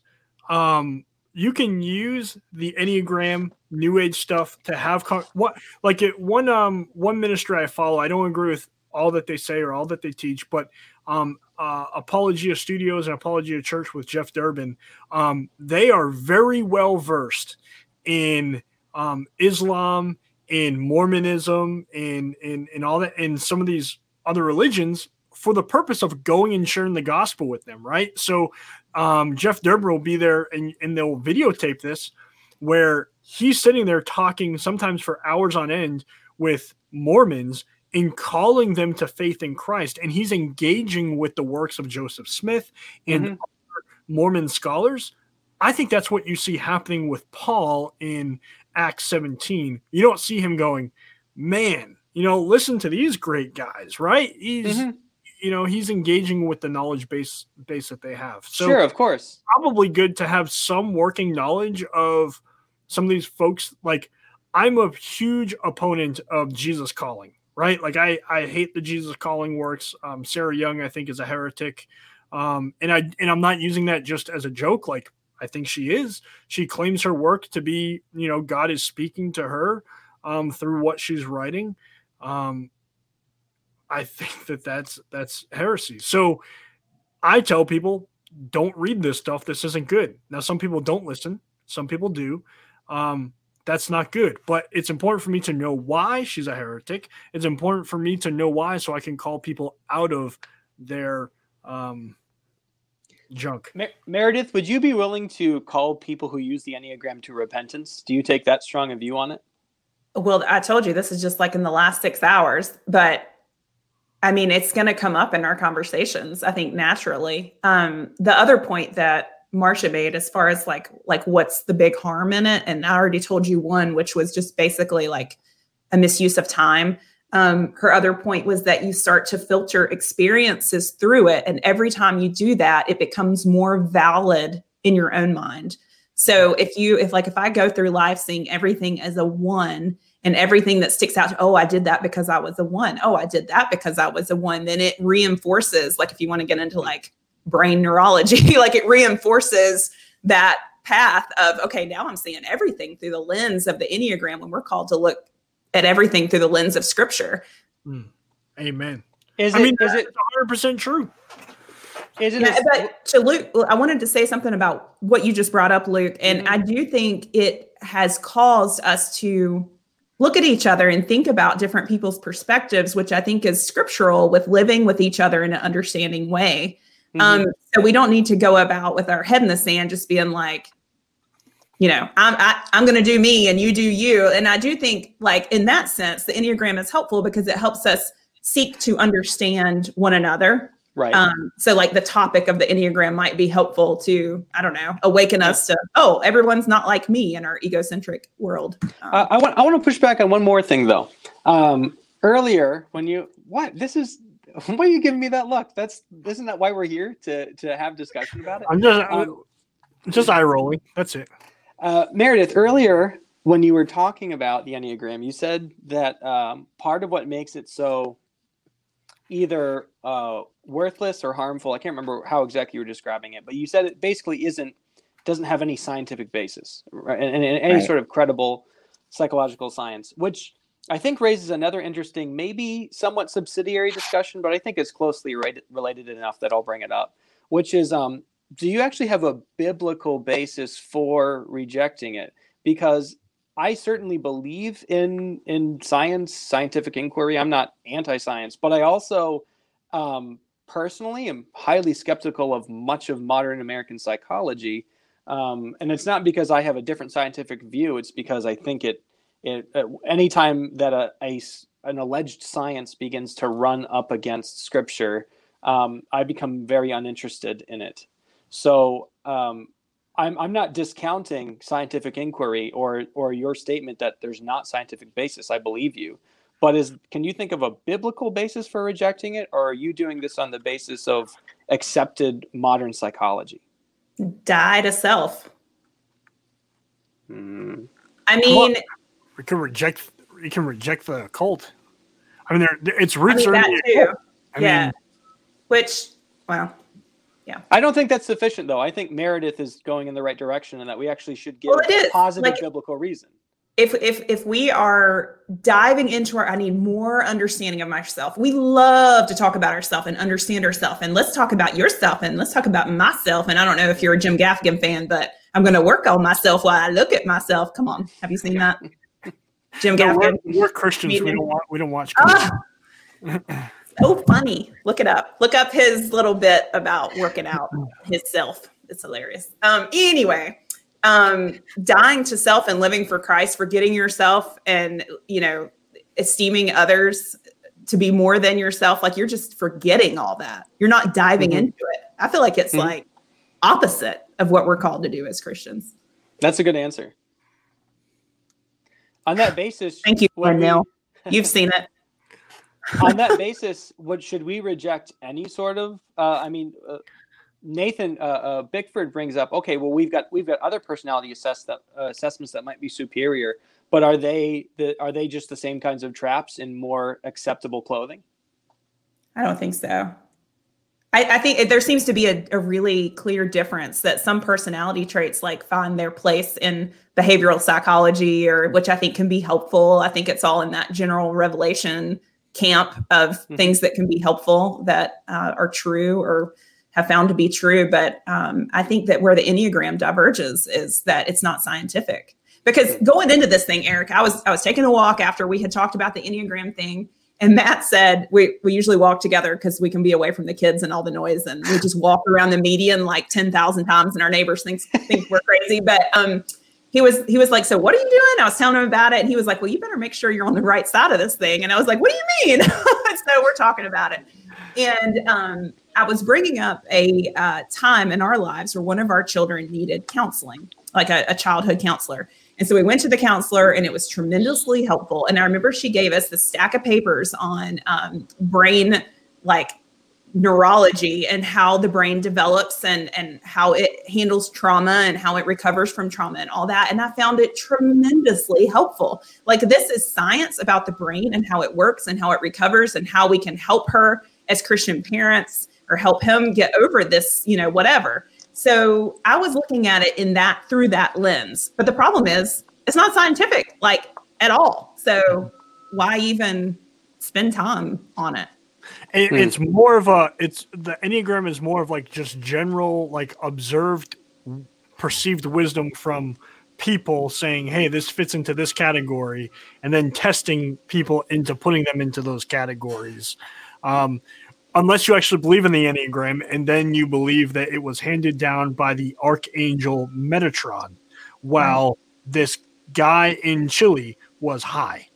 um, you can use the Enneagram New Age stuff to have con- what like it one um one ministry I follow. I don't agree with all that they say or all that they teach, but um uh, Apologia Studios and Apologia Church with Jeff Durbin, um, they are very well versed in um, Islam, in Mormonism, in in in all that, and some of these other religions for the purpose of going and sharing the gospel with them, right? So um, Jeff Durbin will be there and, and they'll videotape this where he's sitting there talking sometimes for hours on end with Mormons and calling them to faith in Christ. And he's engaging with the works of Joseph Smith and
Mhm.
other Mormon scholars. I think that's what you see happening with Paul in Acts 17. You don't see him going, man, you know, listen to these great guys, right? He's
Mhm.
You know, he's engaging with the knowledge base base that they have. So
sure, of course.
probably good to have some working knowledge of some of these folks. Like, I'm a huge opponent of Jesus calling, right? Like, I I hate the Jesus calling works. Um, Sarah Young, I think, is a heretic, um, and I and I'm not using that just as a joke. Like, I think she is. She claims her work to be, you know, God is speaking to her um, through what she's writing. Um, I think that that's that's heresy. So I tell people don't read this stuff. This isn't good. Now, some people don't listen, some people do. Um, that's not good, but it's important for me to know why she's a heretic. It's important for me to know why so I can call people out of their um, junk.
Mer- Meredith, would you be willing to call people who use the Enneagram to repentance? Do you take that strong a view on it?
Well, I told you this is just like in the last six hours, but I mean, it's going to come up in our conversations, I think, naturally. Um, the other point that Marcia made, as far as like, like what's the big harm in it, and I already told you one, which was just basically like a misuse of time. Um, her other point was that you start to filter experiences through it, and every time you do that, it becomes more valid in your own mind. So if you, if like, if I go through life seeing everything as a one and everything that sticks out, oh, I did that because I was a one. Oh, I did that because I was a one. Then it reinforces, like, if you want to get into like brain neurology, like it reinforces that path of, okay, now I'm seeing everything through the lens of the Enneagram when we're called to look at everything through the lens of scripture.
Amen.
Is
I
it?
mean,
is it?
100% true.
Is it?
Yeah,
a-
but to Luke, I wanted to say something about what you just brought up, Luke. And
Mhm.
I do think it has caused us to look at each other and think about different people's perspectives, which I think is scriptural with living with each other in an understanding way.
Mhm.
Um, so we don't need to go about with our head in the sand, just being like, you know, I'm I, I'm going to do me and you do you. And I do think, like in that sense, the enneagram is helpful because it helps us seek to understand one another.
Right.
Um, so like the topic of the Enneagram might be helpful to, I don't know, awaken us to, oh, everyone's not like me in our egocentric world. Um,
Uh, I want I want to push back on one more thing though. Um, earlier when you what this is why are you giving me that look? That's isn't that why we're here to to have discussion about it?
I'm just
Um,
just eye rolling. That's it.
Uh, Meredith, earlier when you were talking about the Enneagram, you said that um, part of what makes it so either uh, worthless or harmful, I can't remember how exactly you were describing it, but you said it basically isn't, doesn't have any scientific basis right? and, and any
Right.
sort of credible psychological science, which I think raises another interesting, maybe somewhat subsidiary discussion, but I think it's closely related, related enough that I'll bring it up, which is um, do you actually have a biblical basis for rejecting it? Because I certainly believe in in science, scientific inquiry. I'm not anti-science, but I also um, personally am highly skeptical of much of modern American psychology. Um, and it's not because I have a different scientific view. It's because I think it it uh, anytime that a, a an alleged science begins to run up against scripture, um, I become very uninterested in it. So um, I'm I'm not discounting scientific inquiry or or your statement that there's not scientific basis. I believe you. But is can you think of a biblical basis for rejecting it or are you doing this on the basis of accepted modern psychology?
Die to self.
Hmm.
I
Well,
mean,
We can reject. We can reject the cult. I mean, there, its
I
roots
mean
are in
that
the
too.
I
yeah.
mean,
Which, well, yeah.
I don't think that's sufficient though. I think Meredith is going in the right direction and that we actually should give
Well,
a positive
Like-
biblical reason.
If if if we are diving into our i need more understanding of myself we love to talk about ourselves and understand ourselves and let's talk about yourself and let's talk about myself and i don't know if you're a jim gaffigan fan but i'm going to work on myself while i look at myself come on have you seen that jim
no, we're,
gaffigan
we're Christians. We don't want. We don't watch. Christians.
so funny look it up look up his little bit about working out his self it's hilarious um anyway um dying to self and living for christ forgetting yourself and you know esteeming others to be more than yourself like you're just forgetting all that you're not diving
Mhm.
into it i feel like it's
Mhm.
like opposite of what we're called to do as christians
That's a good answer. On that basis,
thank you
would we-
you've seen it
on that basis, what should we reject any sort of? Uh, I mean, uh, Nathan uh, uh, Bickford brings up, okay, well, we've got we've got other personality assess that, uh, assessments that might be superior, but are they the, are they just the same kinds of traps in more acceptable clothing?
I don't think so. I, I think it- there seems to be a, a really clear difference that some personality traits like find their place in behavioral psychology or which I think can be helpful. I think it's all in that general revelation camp of
Mhm.
things that can be helpful that uh, are true or have found to be true. But um, I think that where the Enneagram diverges is that it's not scientific. Because going into this thing, Eric, I was I was taking a walk after we had talked about the Enneagram thing, and Matt said we we usually walk together because we can be away from the kids and all the noise, and we just walk around the median like ten thousand times, and our neighbors think think we're crazy. But um, he was he was like, so what are you doing? I was telling him about it, and he was like, well, you better make sure you're on the right side of this thing. And I was like, what do you mean? so we're talking about it, and um, I was bringing up a uh, time in our lives where one of our children needed counseling, like a, a childhood counselor. And so we went to the counselor, and it was tremendously helpful. And I remember she gave us the stack of papers on um, brain, like neurology and how the brain develops and and how it handles trauma and how it recovers from trauma and all that and i found it tremendously helpful like this is science about the brain and how it works and how it recovers and how we can help her as christian parents or help him get over this you know whatever so i was looking at it in that through that lens but the problem is it's not scientific like at all so why even spend time on it
It,
Hmm.
It's more of a. It's the enneagram is more of like just general, like observed, perceived wisdom from people saying, "Hey, this fits into this category," and then testing people into putting them into those categories. Um, unless you actually believe in the enneagram, and then you believe that it was handed down by the archangel Metatron, while this guy in Chile was high.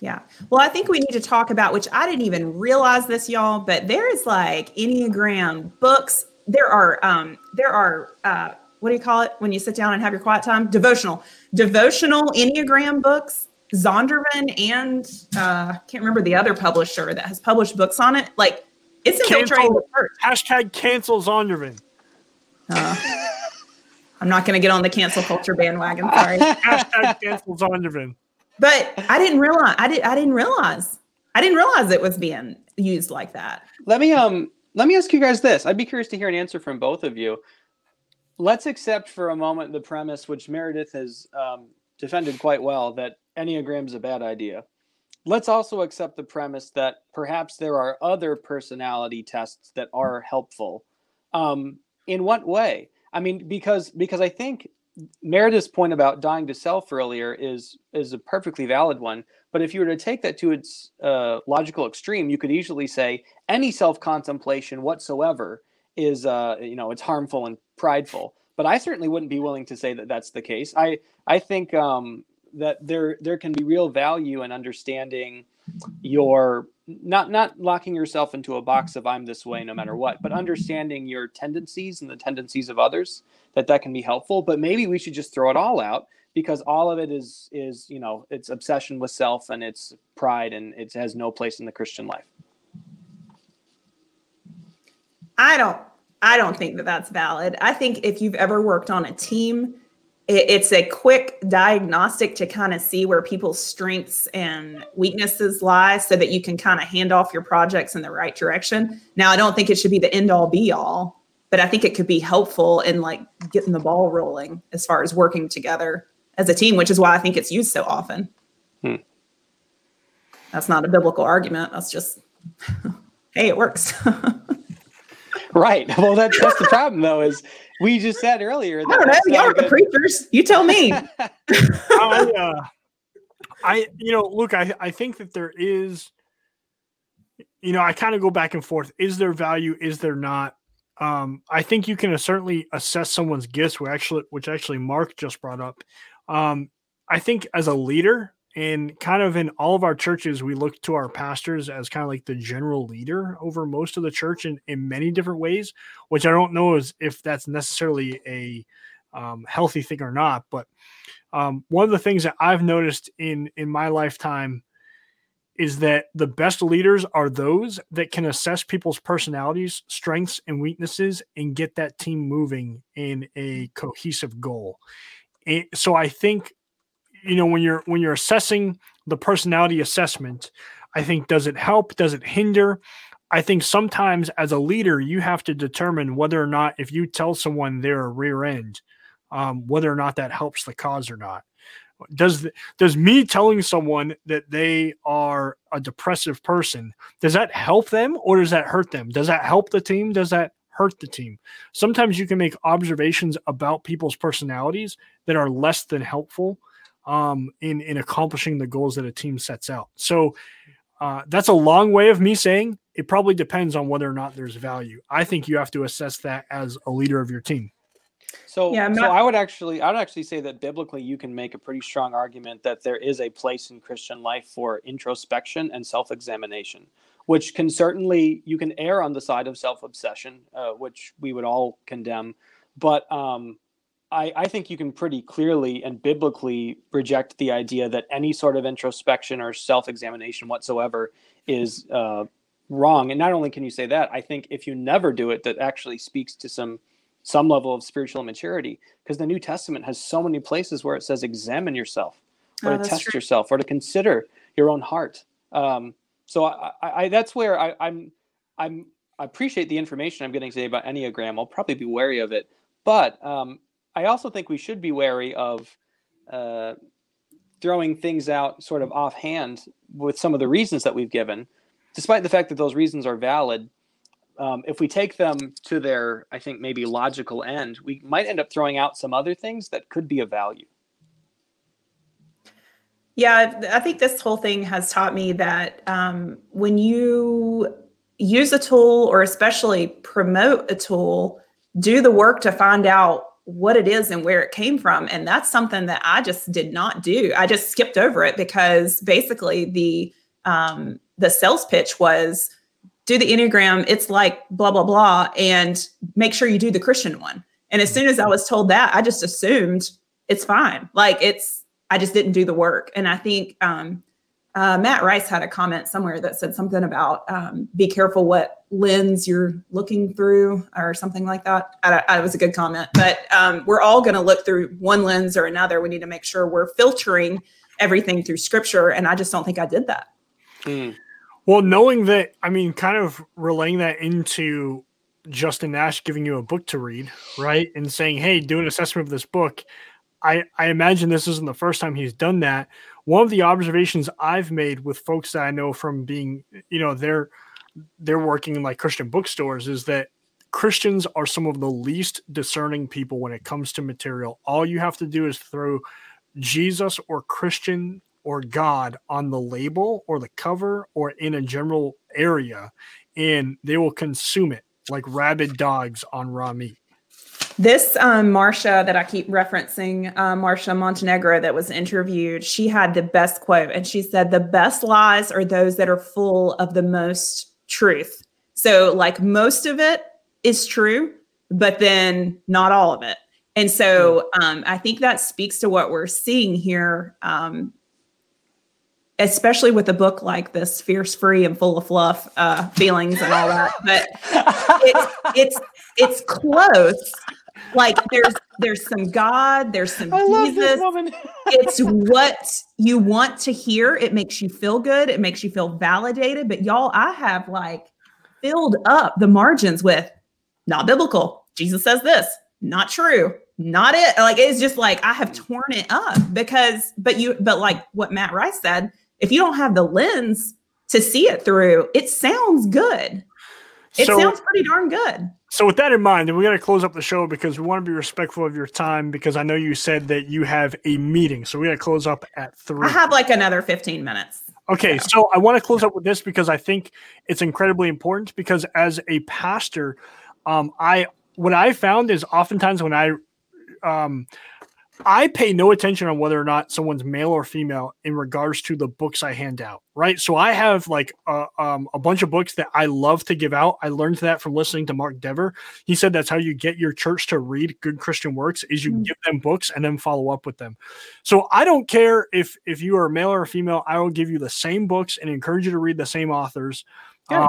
Yeah. Well, I think we need to talk about, which I didn't even realize this, y'all, but there is like Enneagram books. There are, um, there are, uh, what do you call it when you sit down and have your quiet time? Devotional, devotional Enneagram books. Zondervan and uh, I can't remember the other publisher that has published books on it. Like it's infiltrating
Cancel.
the church.
Hashtag cancel Zondervan.
Uh, I'm not going to get on the cancel culture bandwagon. Sorry.
Hashtag cancel Zondervan.
but I didn't realize I did I didn't realize I didn't realize it was being used like that.
Let me um let me ask you guys this. I'd be curious to hear an answer from both of you. Let's accept for a moment the premise, which Meredith has um, defended quite well, that Enneagram is a bad idea. Let's also accept the premise that perhaps there are other personality tests that are helpful. Um, in what way? I mean, because because I think Meredith's point about dying to self earlier is is a perfectly valid one. But if you were to take that to its uh, logical extreme, you could easily say any self contemplation whatsoever is uh, you know it's harmful and prideful. But I certainly wouldn't be willing to say that that's the case. I I think um, that there there can be real value in understanding your not not locking yourself into a box of I'm this way no matter what, but understanding your tendencies and the tendencies of others that that can be helpful. But maybe we should just throw it all out because all of it is is you know it's obsession with self and it's pride and it has no place in the Christian life.
I don't I don't think that that's valid. I think if you've ever worked on a team, it's a quick diagnostic to kind of see where people's strengths and weaknesses lie so that you can kind of hand off your projects in the right direction. Now, I don't think it should be the end all be all, but I think it could be helpful in like getting the ball rolling as far as working together as a team, which is why I think it's used so often.
Hmm.
That's not a biblical argument. That's just, hey, it works.
Right. Well, that's that's the problem, though. Is we just said earlier.
I don't know. Y'all are the preachers. You tell me.
I, uh, I, you know, look, I, I think that there is, you know, I kind of go back and forth. Is there value? Is there not? Um, I think you can certainly assess someone's gifts, which actually, which actually Mark just brought up. Um, I think as a leader, and kind of in all of our churches, we look to our pastors as kind of like the general leader over most of the church in, in many different ways, which I don't know is if that's necessarily a um, healthy thing or not. But um, one of the things that I've noticed in in my lifetime is that the best leaders are those that can assess people's personalities, strengths, and weaknesses and get that team moving in a cohesive goal. And so I think you know when you're when you're assessing the personality assessment i think does it help? Does it hinder? I think sometimes as a leader you have to determine whether or not if you tell someone they're a rear end um, whether or not that helps the cause or not. Does does me telling someone that they are a depressive person does that help them or does that hurt them? Does that help the team? Does that hurt the team? Sometimes you can make observations about people's personalities that are less than helpful um, in in accomplishing the goals that a team sets out. So uh, that's a long way of me saying it probably depends on whether or not there's value. I think you have to assess that as a leader of your team.
So, yeah, not- so I would actually, I would actually say that biblically, you can make a pretty strong argument that there is a place in Christian life for introspection and self-examination, which can certainly you can err on the side of self-obsession, uh, which we would all condemn, but um, I, I think you can pretty clearly and biblically reject the idea that any sort of introspection or self examination whatsoever is uh, wrong. And not only can you say that, I think if you never do it, that actually speaks to some some level of spiritual immaturity because the New Testament has so many places where it says examine yourself or oh, to test true. yourself or to consider your own heart. Um, so I, I, I, that's where I, I'm I'm I appreciate the information I'm getting today about Enneagram. I'll probably be wary of it, but um, I also think we should be wary of uh, throwing things out sort of offhand with some of the reasons that we've given, despite the fact that those reasons are valid. Um, if we take them to their, I think, maybe logical end, we might end up throwing out some other things that could be of value.
Yeah, I think this whole thing has taught me that um, when you use a tool or especially promote a tool, do the work to find out what it is and where it came from and that's something that i just did not do. I just skipped over it because basically the um the sales pitch was do the enneagram it's like blah blah blah and make sure you do the christian one. And as soon as i was told that i just assumed it's fine. Like it's i just didn't do the work. And i think um uh, Matt Rice had a comment somewhere that said something about um, be careful what lens you're looking through or something like that. I, I, it was a good comment, but um, we're all going to look through one lens or another. We need to make sure we're filtering everything through scripture. And I just don't think I did that.
Mm. Well, knowing that, I mean, kind of relaying that into Justin Nash giving you a book to read, right? And saying, hey, do an assessment of this book. I, I imagine this isn't the first time he's done that one of the observations I've made with folks that I know from being, you know, they're they're working in like Christian bookstores is that Christians are some of the least discerning people when it comes to material. All you have to do is throw Jesus or Christian or God on the label or the cover or in a general area, and they will consume it like rabid dogs on raw meat.
This um, Marcia that I keep referencing, uh, Marcia Montenegro, that was interviewed, she had the best quote, and she said, "The best lies are those that are full of the most truth." So, like most of it is true, but then not all of it. And so, um, I think that speaks to what we're seeing here, um, especially with a book like this, "Fierce, Free, and Full of Fluff," uh, feelings and all that. But it's it's it's close like there's there's some God, there's some
I love this
Jesus.
woman.
It's what you want to hear. It makes you feel good. It makes you feel validated. But y'all, I have like filled up the margins with not biblical. Jesus says this, not true, not it. Like it's just like I have torn it up because, but you, but like what Matt Rice said, if you don't have the lens to see it through, it sounds good. It
So-
sounds pretty darn good.
So with that in mind, and we got to close up the show because we want to be respectful of your time because I know you said that you have a meeting, so we got to close up at three.
I have like another 15 minutes.
Okay, so I want to close up with this because I think it's incredibly important because as a pastor, um, I what I found is oftentimes when I um, I pay no attention on whether or not someone's male or female in regards to the books I hand out, right? So I have like a, um, a bunch of books that I love to give out. I learned that from listening to Mark Dever. He said that's how you get your church to read good Christian works is you
Mm.
give them books and then follow up with them. So I don't care if if you are a male or a female. I will give you the same books and encourage you to read the same authors.
Good.
Uh,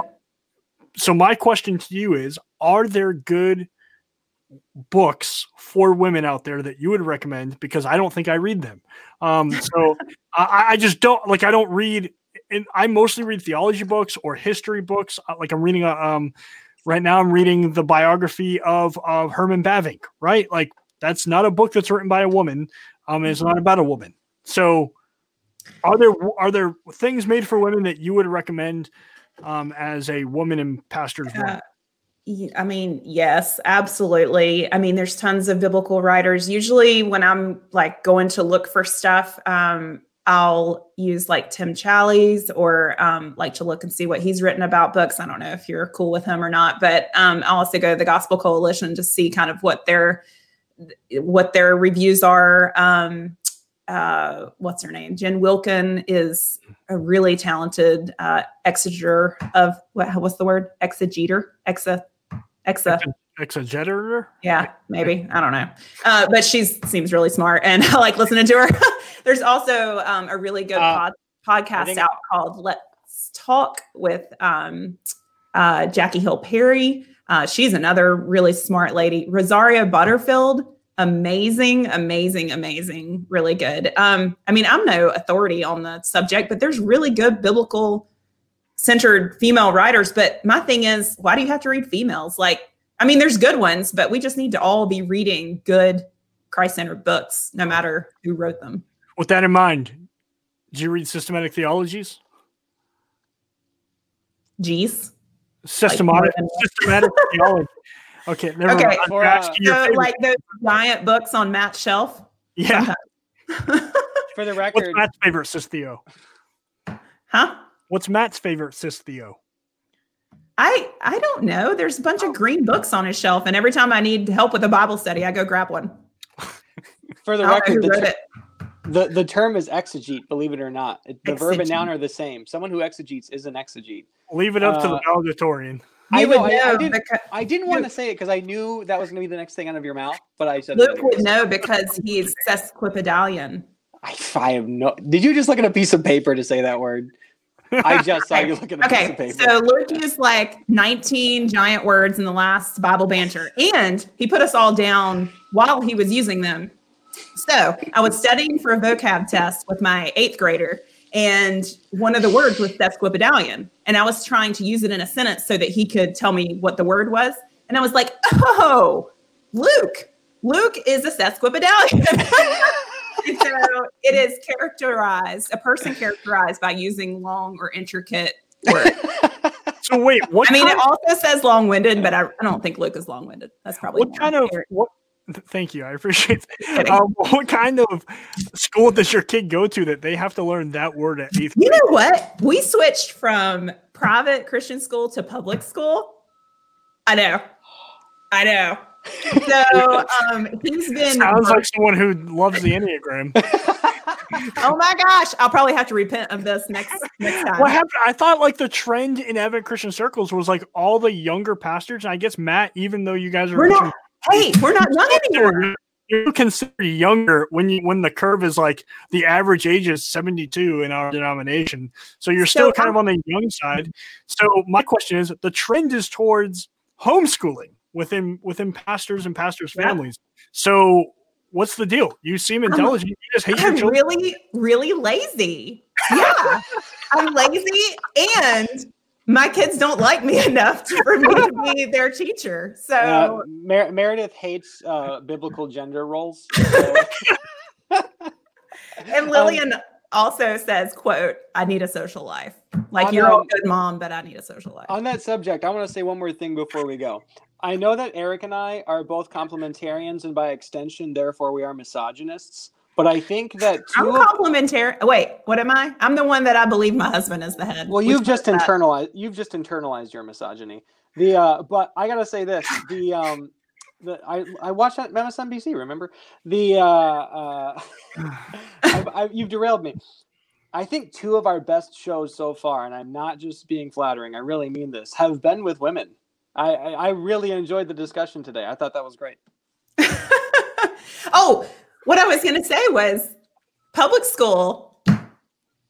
so my question to you is: Are there good books for women out there that you would recommend? Because I don't think I read them. Um, so I, I just don't like. I don't read. And I mostly read theology books or history books. Uh, Like I'm reading a um, right now. I'm reading the biography of of Herman Bavinck. Right, like that's not a book that's written by a woman. Um, it's not about a woman. So, are there are there things made for women that you would recommend um, as a woman in pastor's
Uh,
work?
I mean, yes, absolutely. I mean, there's tons of biblical writers. Usually, when I'm like going to look for stuff, um, I'll use like Tim Challies or um, like to look and see what he's written about books. I don't know if you're cool with him or not, but um, I'll also go to the Gospel Coalition to see kind of what their what their reviews are. Um, uh, what's her name? Jen Wilkin is a really talented uh, exegeter of what? What's the word? Exegeter, exa, exa.
Exegeter?
Yeah, maybe I don't know, uh, but she seems really smart, and I like listening to her. There's also um, a really good
Uh,
pod, podcast out called "Let's Talk" with um, uh, Jackie Hill Perry. Uh, she's another really smart lady. Rosaria Butterfield, amazing, amazing, amazing, really good. Um, I mean, I'm no authority on the subject, but there's really good biblical centered female writers. But my thing is, why do you have to read females? Like, I mean, there's good ones, but we just need to all be reading good Christ centered books, no matter who wrote them.
With that in mind, do you read systematic theologies?
Geez.
Systematic,
than-
systematic theology. Okay, never
Okay.
mind. I'm
uh,
So, like those giant books on Matt's shelf.
yeah.
For the
What's
record,
Matt's favorite, Sis Theo?
huh?
What's Matt's favorite, Sis Theo?
I I don't know. There's a bunch of green books on his shelf, and every time I need help with a Bible study, I go grab one.
for the
I don't know
record, the, ter- the the term is exegete. Believe it or not, It- the verb and noun are the same. Someone who exegetes is an exegete.
Leave it up to the
Uh,
valedictorian.
I
You
know,
would
I- I
know
didn't-
because
I didn't want to say it because I knew that was going to be the next thing out of your mouth, but I said it
Luke would know because he's sesquipedalian.
I, I have no. Did you just look at a piece of paper to say that word? I just saw you look at a piece of
Okay,
paper.
so Luke used like 19 giant words in the last Bible banter, and he put us all down while he was using them. So I was studying for a vocab test with my eighth grader, and one of the words was sesquipedalian, and I was trying to use it in a sentence so that he could tell me what the word was, and I was like, "Oh, Luke, Luke is a sesquipedalian." And so it is characterized, a person characterized by using long or intricate words.
So wait, what?
I mean, it also says long-winded, but I, I don't think Luke is long-winded. That's probably
what kind of what? Thank you, I appreciate. That. Um, what kind of school does your kid go to that they have to learn that word at eighth
You
grade?
know what? We switched from private Christian school to public school. I know. I know. So um, he's been.
Sounds like someone who loves the Enneagram.
oh my gosh! I'll probably have to repent of this next next time.
What happened? I thought like the trend in Evan Christian circles was like all the younger pastors, and I guess Matt, even though you guys are
We're not. Hey, we're not young anymore.
you're, considered younger when you when the curve is like the average age is 72 in our denomination. So you're still
So
kind of on the young side. So my question is the trend is towards homeschooling within within pastors and pastors'
Yeah.
families. So what's the deal? You seem intelligent. You just hate your
I'm
children.
really, really lazy. Yeah, I'm lazy, and my kids don't like me enough to, for me to be their teacher. So
Uh, Mer- Meredith hates uh, biblical gender roles. so-
And Lillian also says, "quote I need a social life. Like you're a
um,
good mom, but I need a social life."
On that subject, I want to say one more thing before we go. I know that Eric and I are both complementarians, and by extension, therefore, we are misogynists. But I think that
I'm
of
complementary. Wait, what am I? I'm the one that I believe my husband is the head.
well, you've just internalized you've just internalized your misogyny. The uh, but I gotta say this: the um, the I I watched that MSNBC. Remember the uh, uh, I, I, you've derailed me. I think two of our best shows so far, and I'm not just being flattering. I really mean this. Have been with women. I I, I really enjoyed the discussion today. I thought that was great.
oh, what I was going to say was public school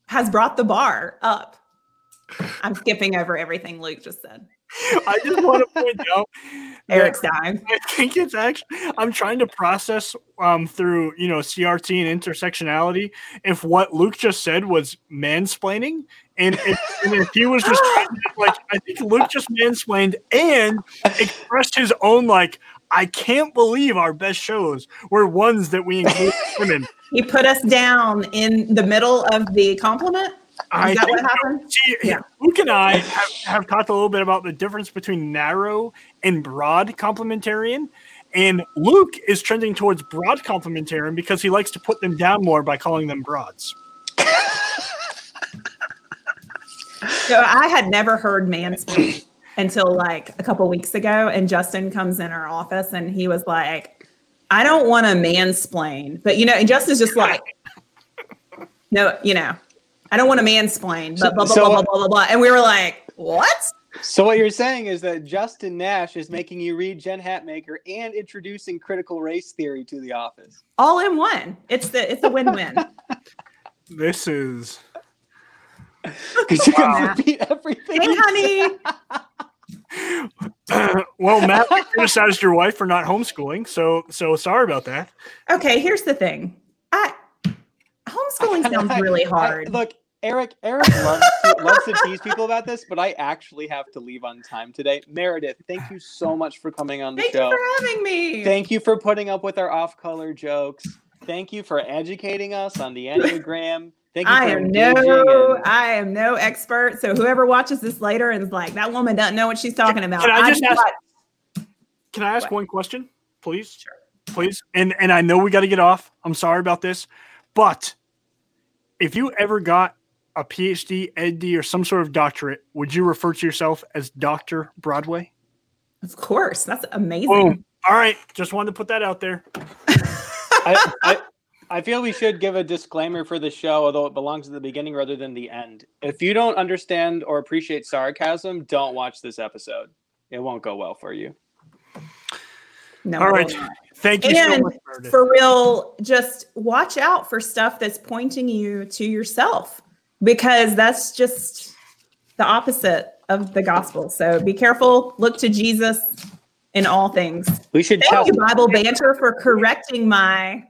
has brought the bar up. I'm skipping over everything Luke just said.
I just want to point out
Eric's dying.
I think it's actually I'm trying to process um through you know CRT and intersectionality if what Luke just said was mansplaining and if, and if he was just trying to, like I think Luke just mansplained and expressed his own like I can't believe our best shows were ones that we include women.
He put us down in the middle of the compliment.
I
Is that what happened?
See,
Yeah.
Luke and I have, have talked a little bit about the difference between narrow and broad complementarian. And Luke is trending towards broad complementarian because he likes to put them down more by calling them broads.
So I had never heard mansplain until like a couple weeks ago. And Justin comes in our office and he was like, I don't want to mansplain. But you know, and Justin's just like, no, you know, I don't want to mansplain, but blah, blah,
So-
blah, blah, blah, blah, blah. And we were like, what?
So what you're saying is that Justin Nash is making you read Jen Hatmaker and introducing critical race theory to the office.
All in one. It's the it's a win-win.
This is
Because you
Wow.
can repeat everything.
hey, honey.
well, Matt criticized your wife for not homeschooling, so so sorry about that.
Okay, here's the thing. I homeschooling sounds really
I-
hard.
look, Eric. Eric loves to, loves to tease people about this, but I actually have to leave on time today. Meredith, thank you so much for coming on the
Thank
show.
you for having me.
Thank you for putting up with our off-color jokes. Thank you for educating us on the Enneagram. Thank you
I am no,
in-
I am no expert. So whoever watches this later and is like, that woman doesn't know what she's talking about.
can I just ask-
got-
Can I ask
What?
one question, please?
Sure.
Please. And and I know we got to get off. I'm sorry about this, but if you ever got a PhD, EdD, or some sort of doctorate, would you refer to yourself as Doctor Broadway?
of course, that's amazing.
Boom. All right. Just wanted to put that out there.
I, I, I feel we should give a disclaimer for the show, although it belongs at the beginning rather than the end. If you don't understand or appreciate sarcasm, don't watch this episode. It won't go well for you.
No,
All
I
right.
will not.
Thank you so
And
much. Meredith.
for real, just watch out for stuff that's pointing you to yourself because that's just the opposite of the gospel. So be careful. Look to Jesus in all things.
We should
Thank
tell.
you, Bible Banter, for correcting my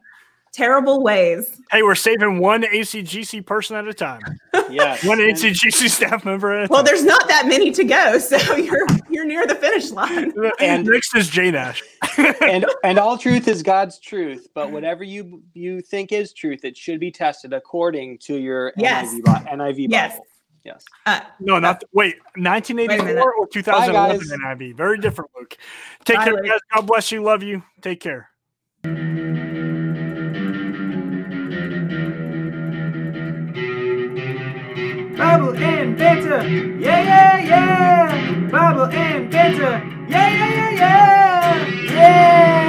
terrible ways.
hey, we're saving one ACGC person at a time.
Yes.
One ACGC staff member at a
Well,
time.
there's not that many to go, so you're you're near the finish line.
and-
next is J Nash.
and and all truth is God's truth, but whatever you you think is truth, it should be tested according to your
Yes.
NIV, NIV
Yes.
Bible. Yes.
Uh,
No, not wait. 1984
minute.
or 2011
guys.
NIV. Very different, Luke. Take
Bye,
care,
Luke.
guys. God bless you. Love you. Take care.
Bible Banter, Yeah, yeah, yeah. Bible Banter. Yeah, yeah, yeah, yeah. Yeah.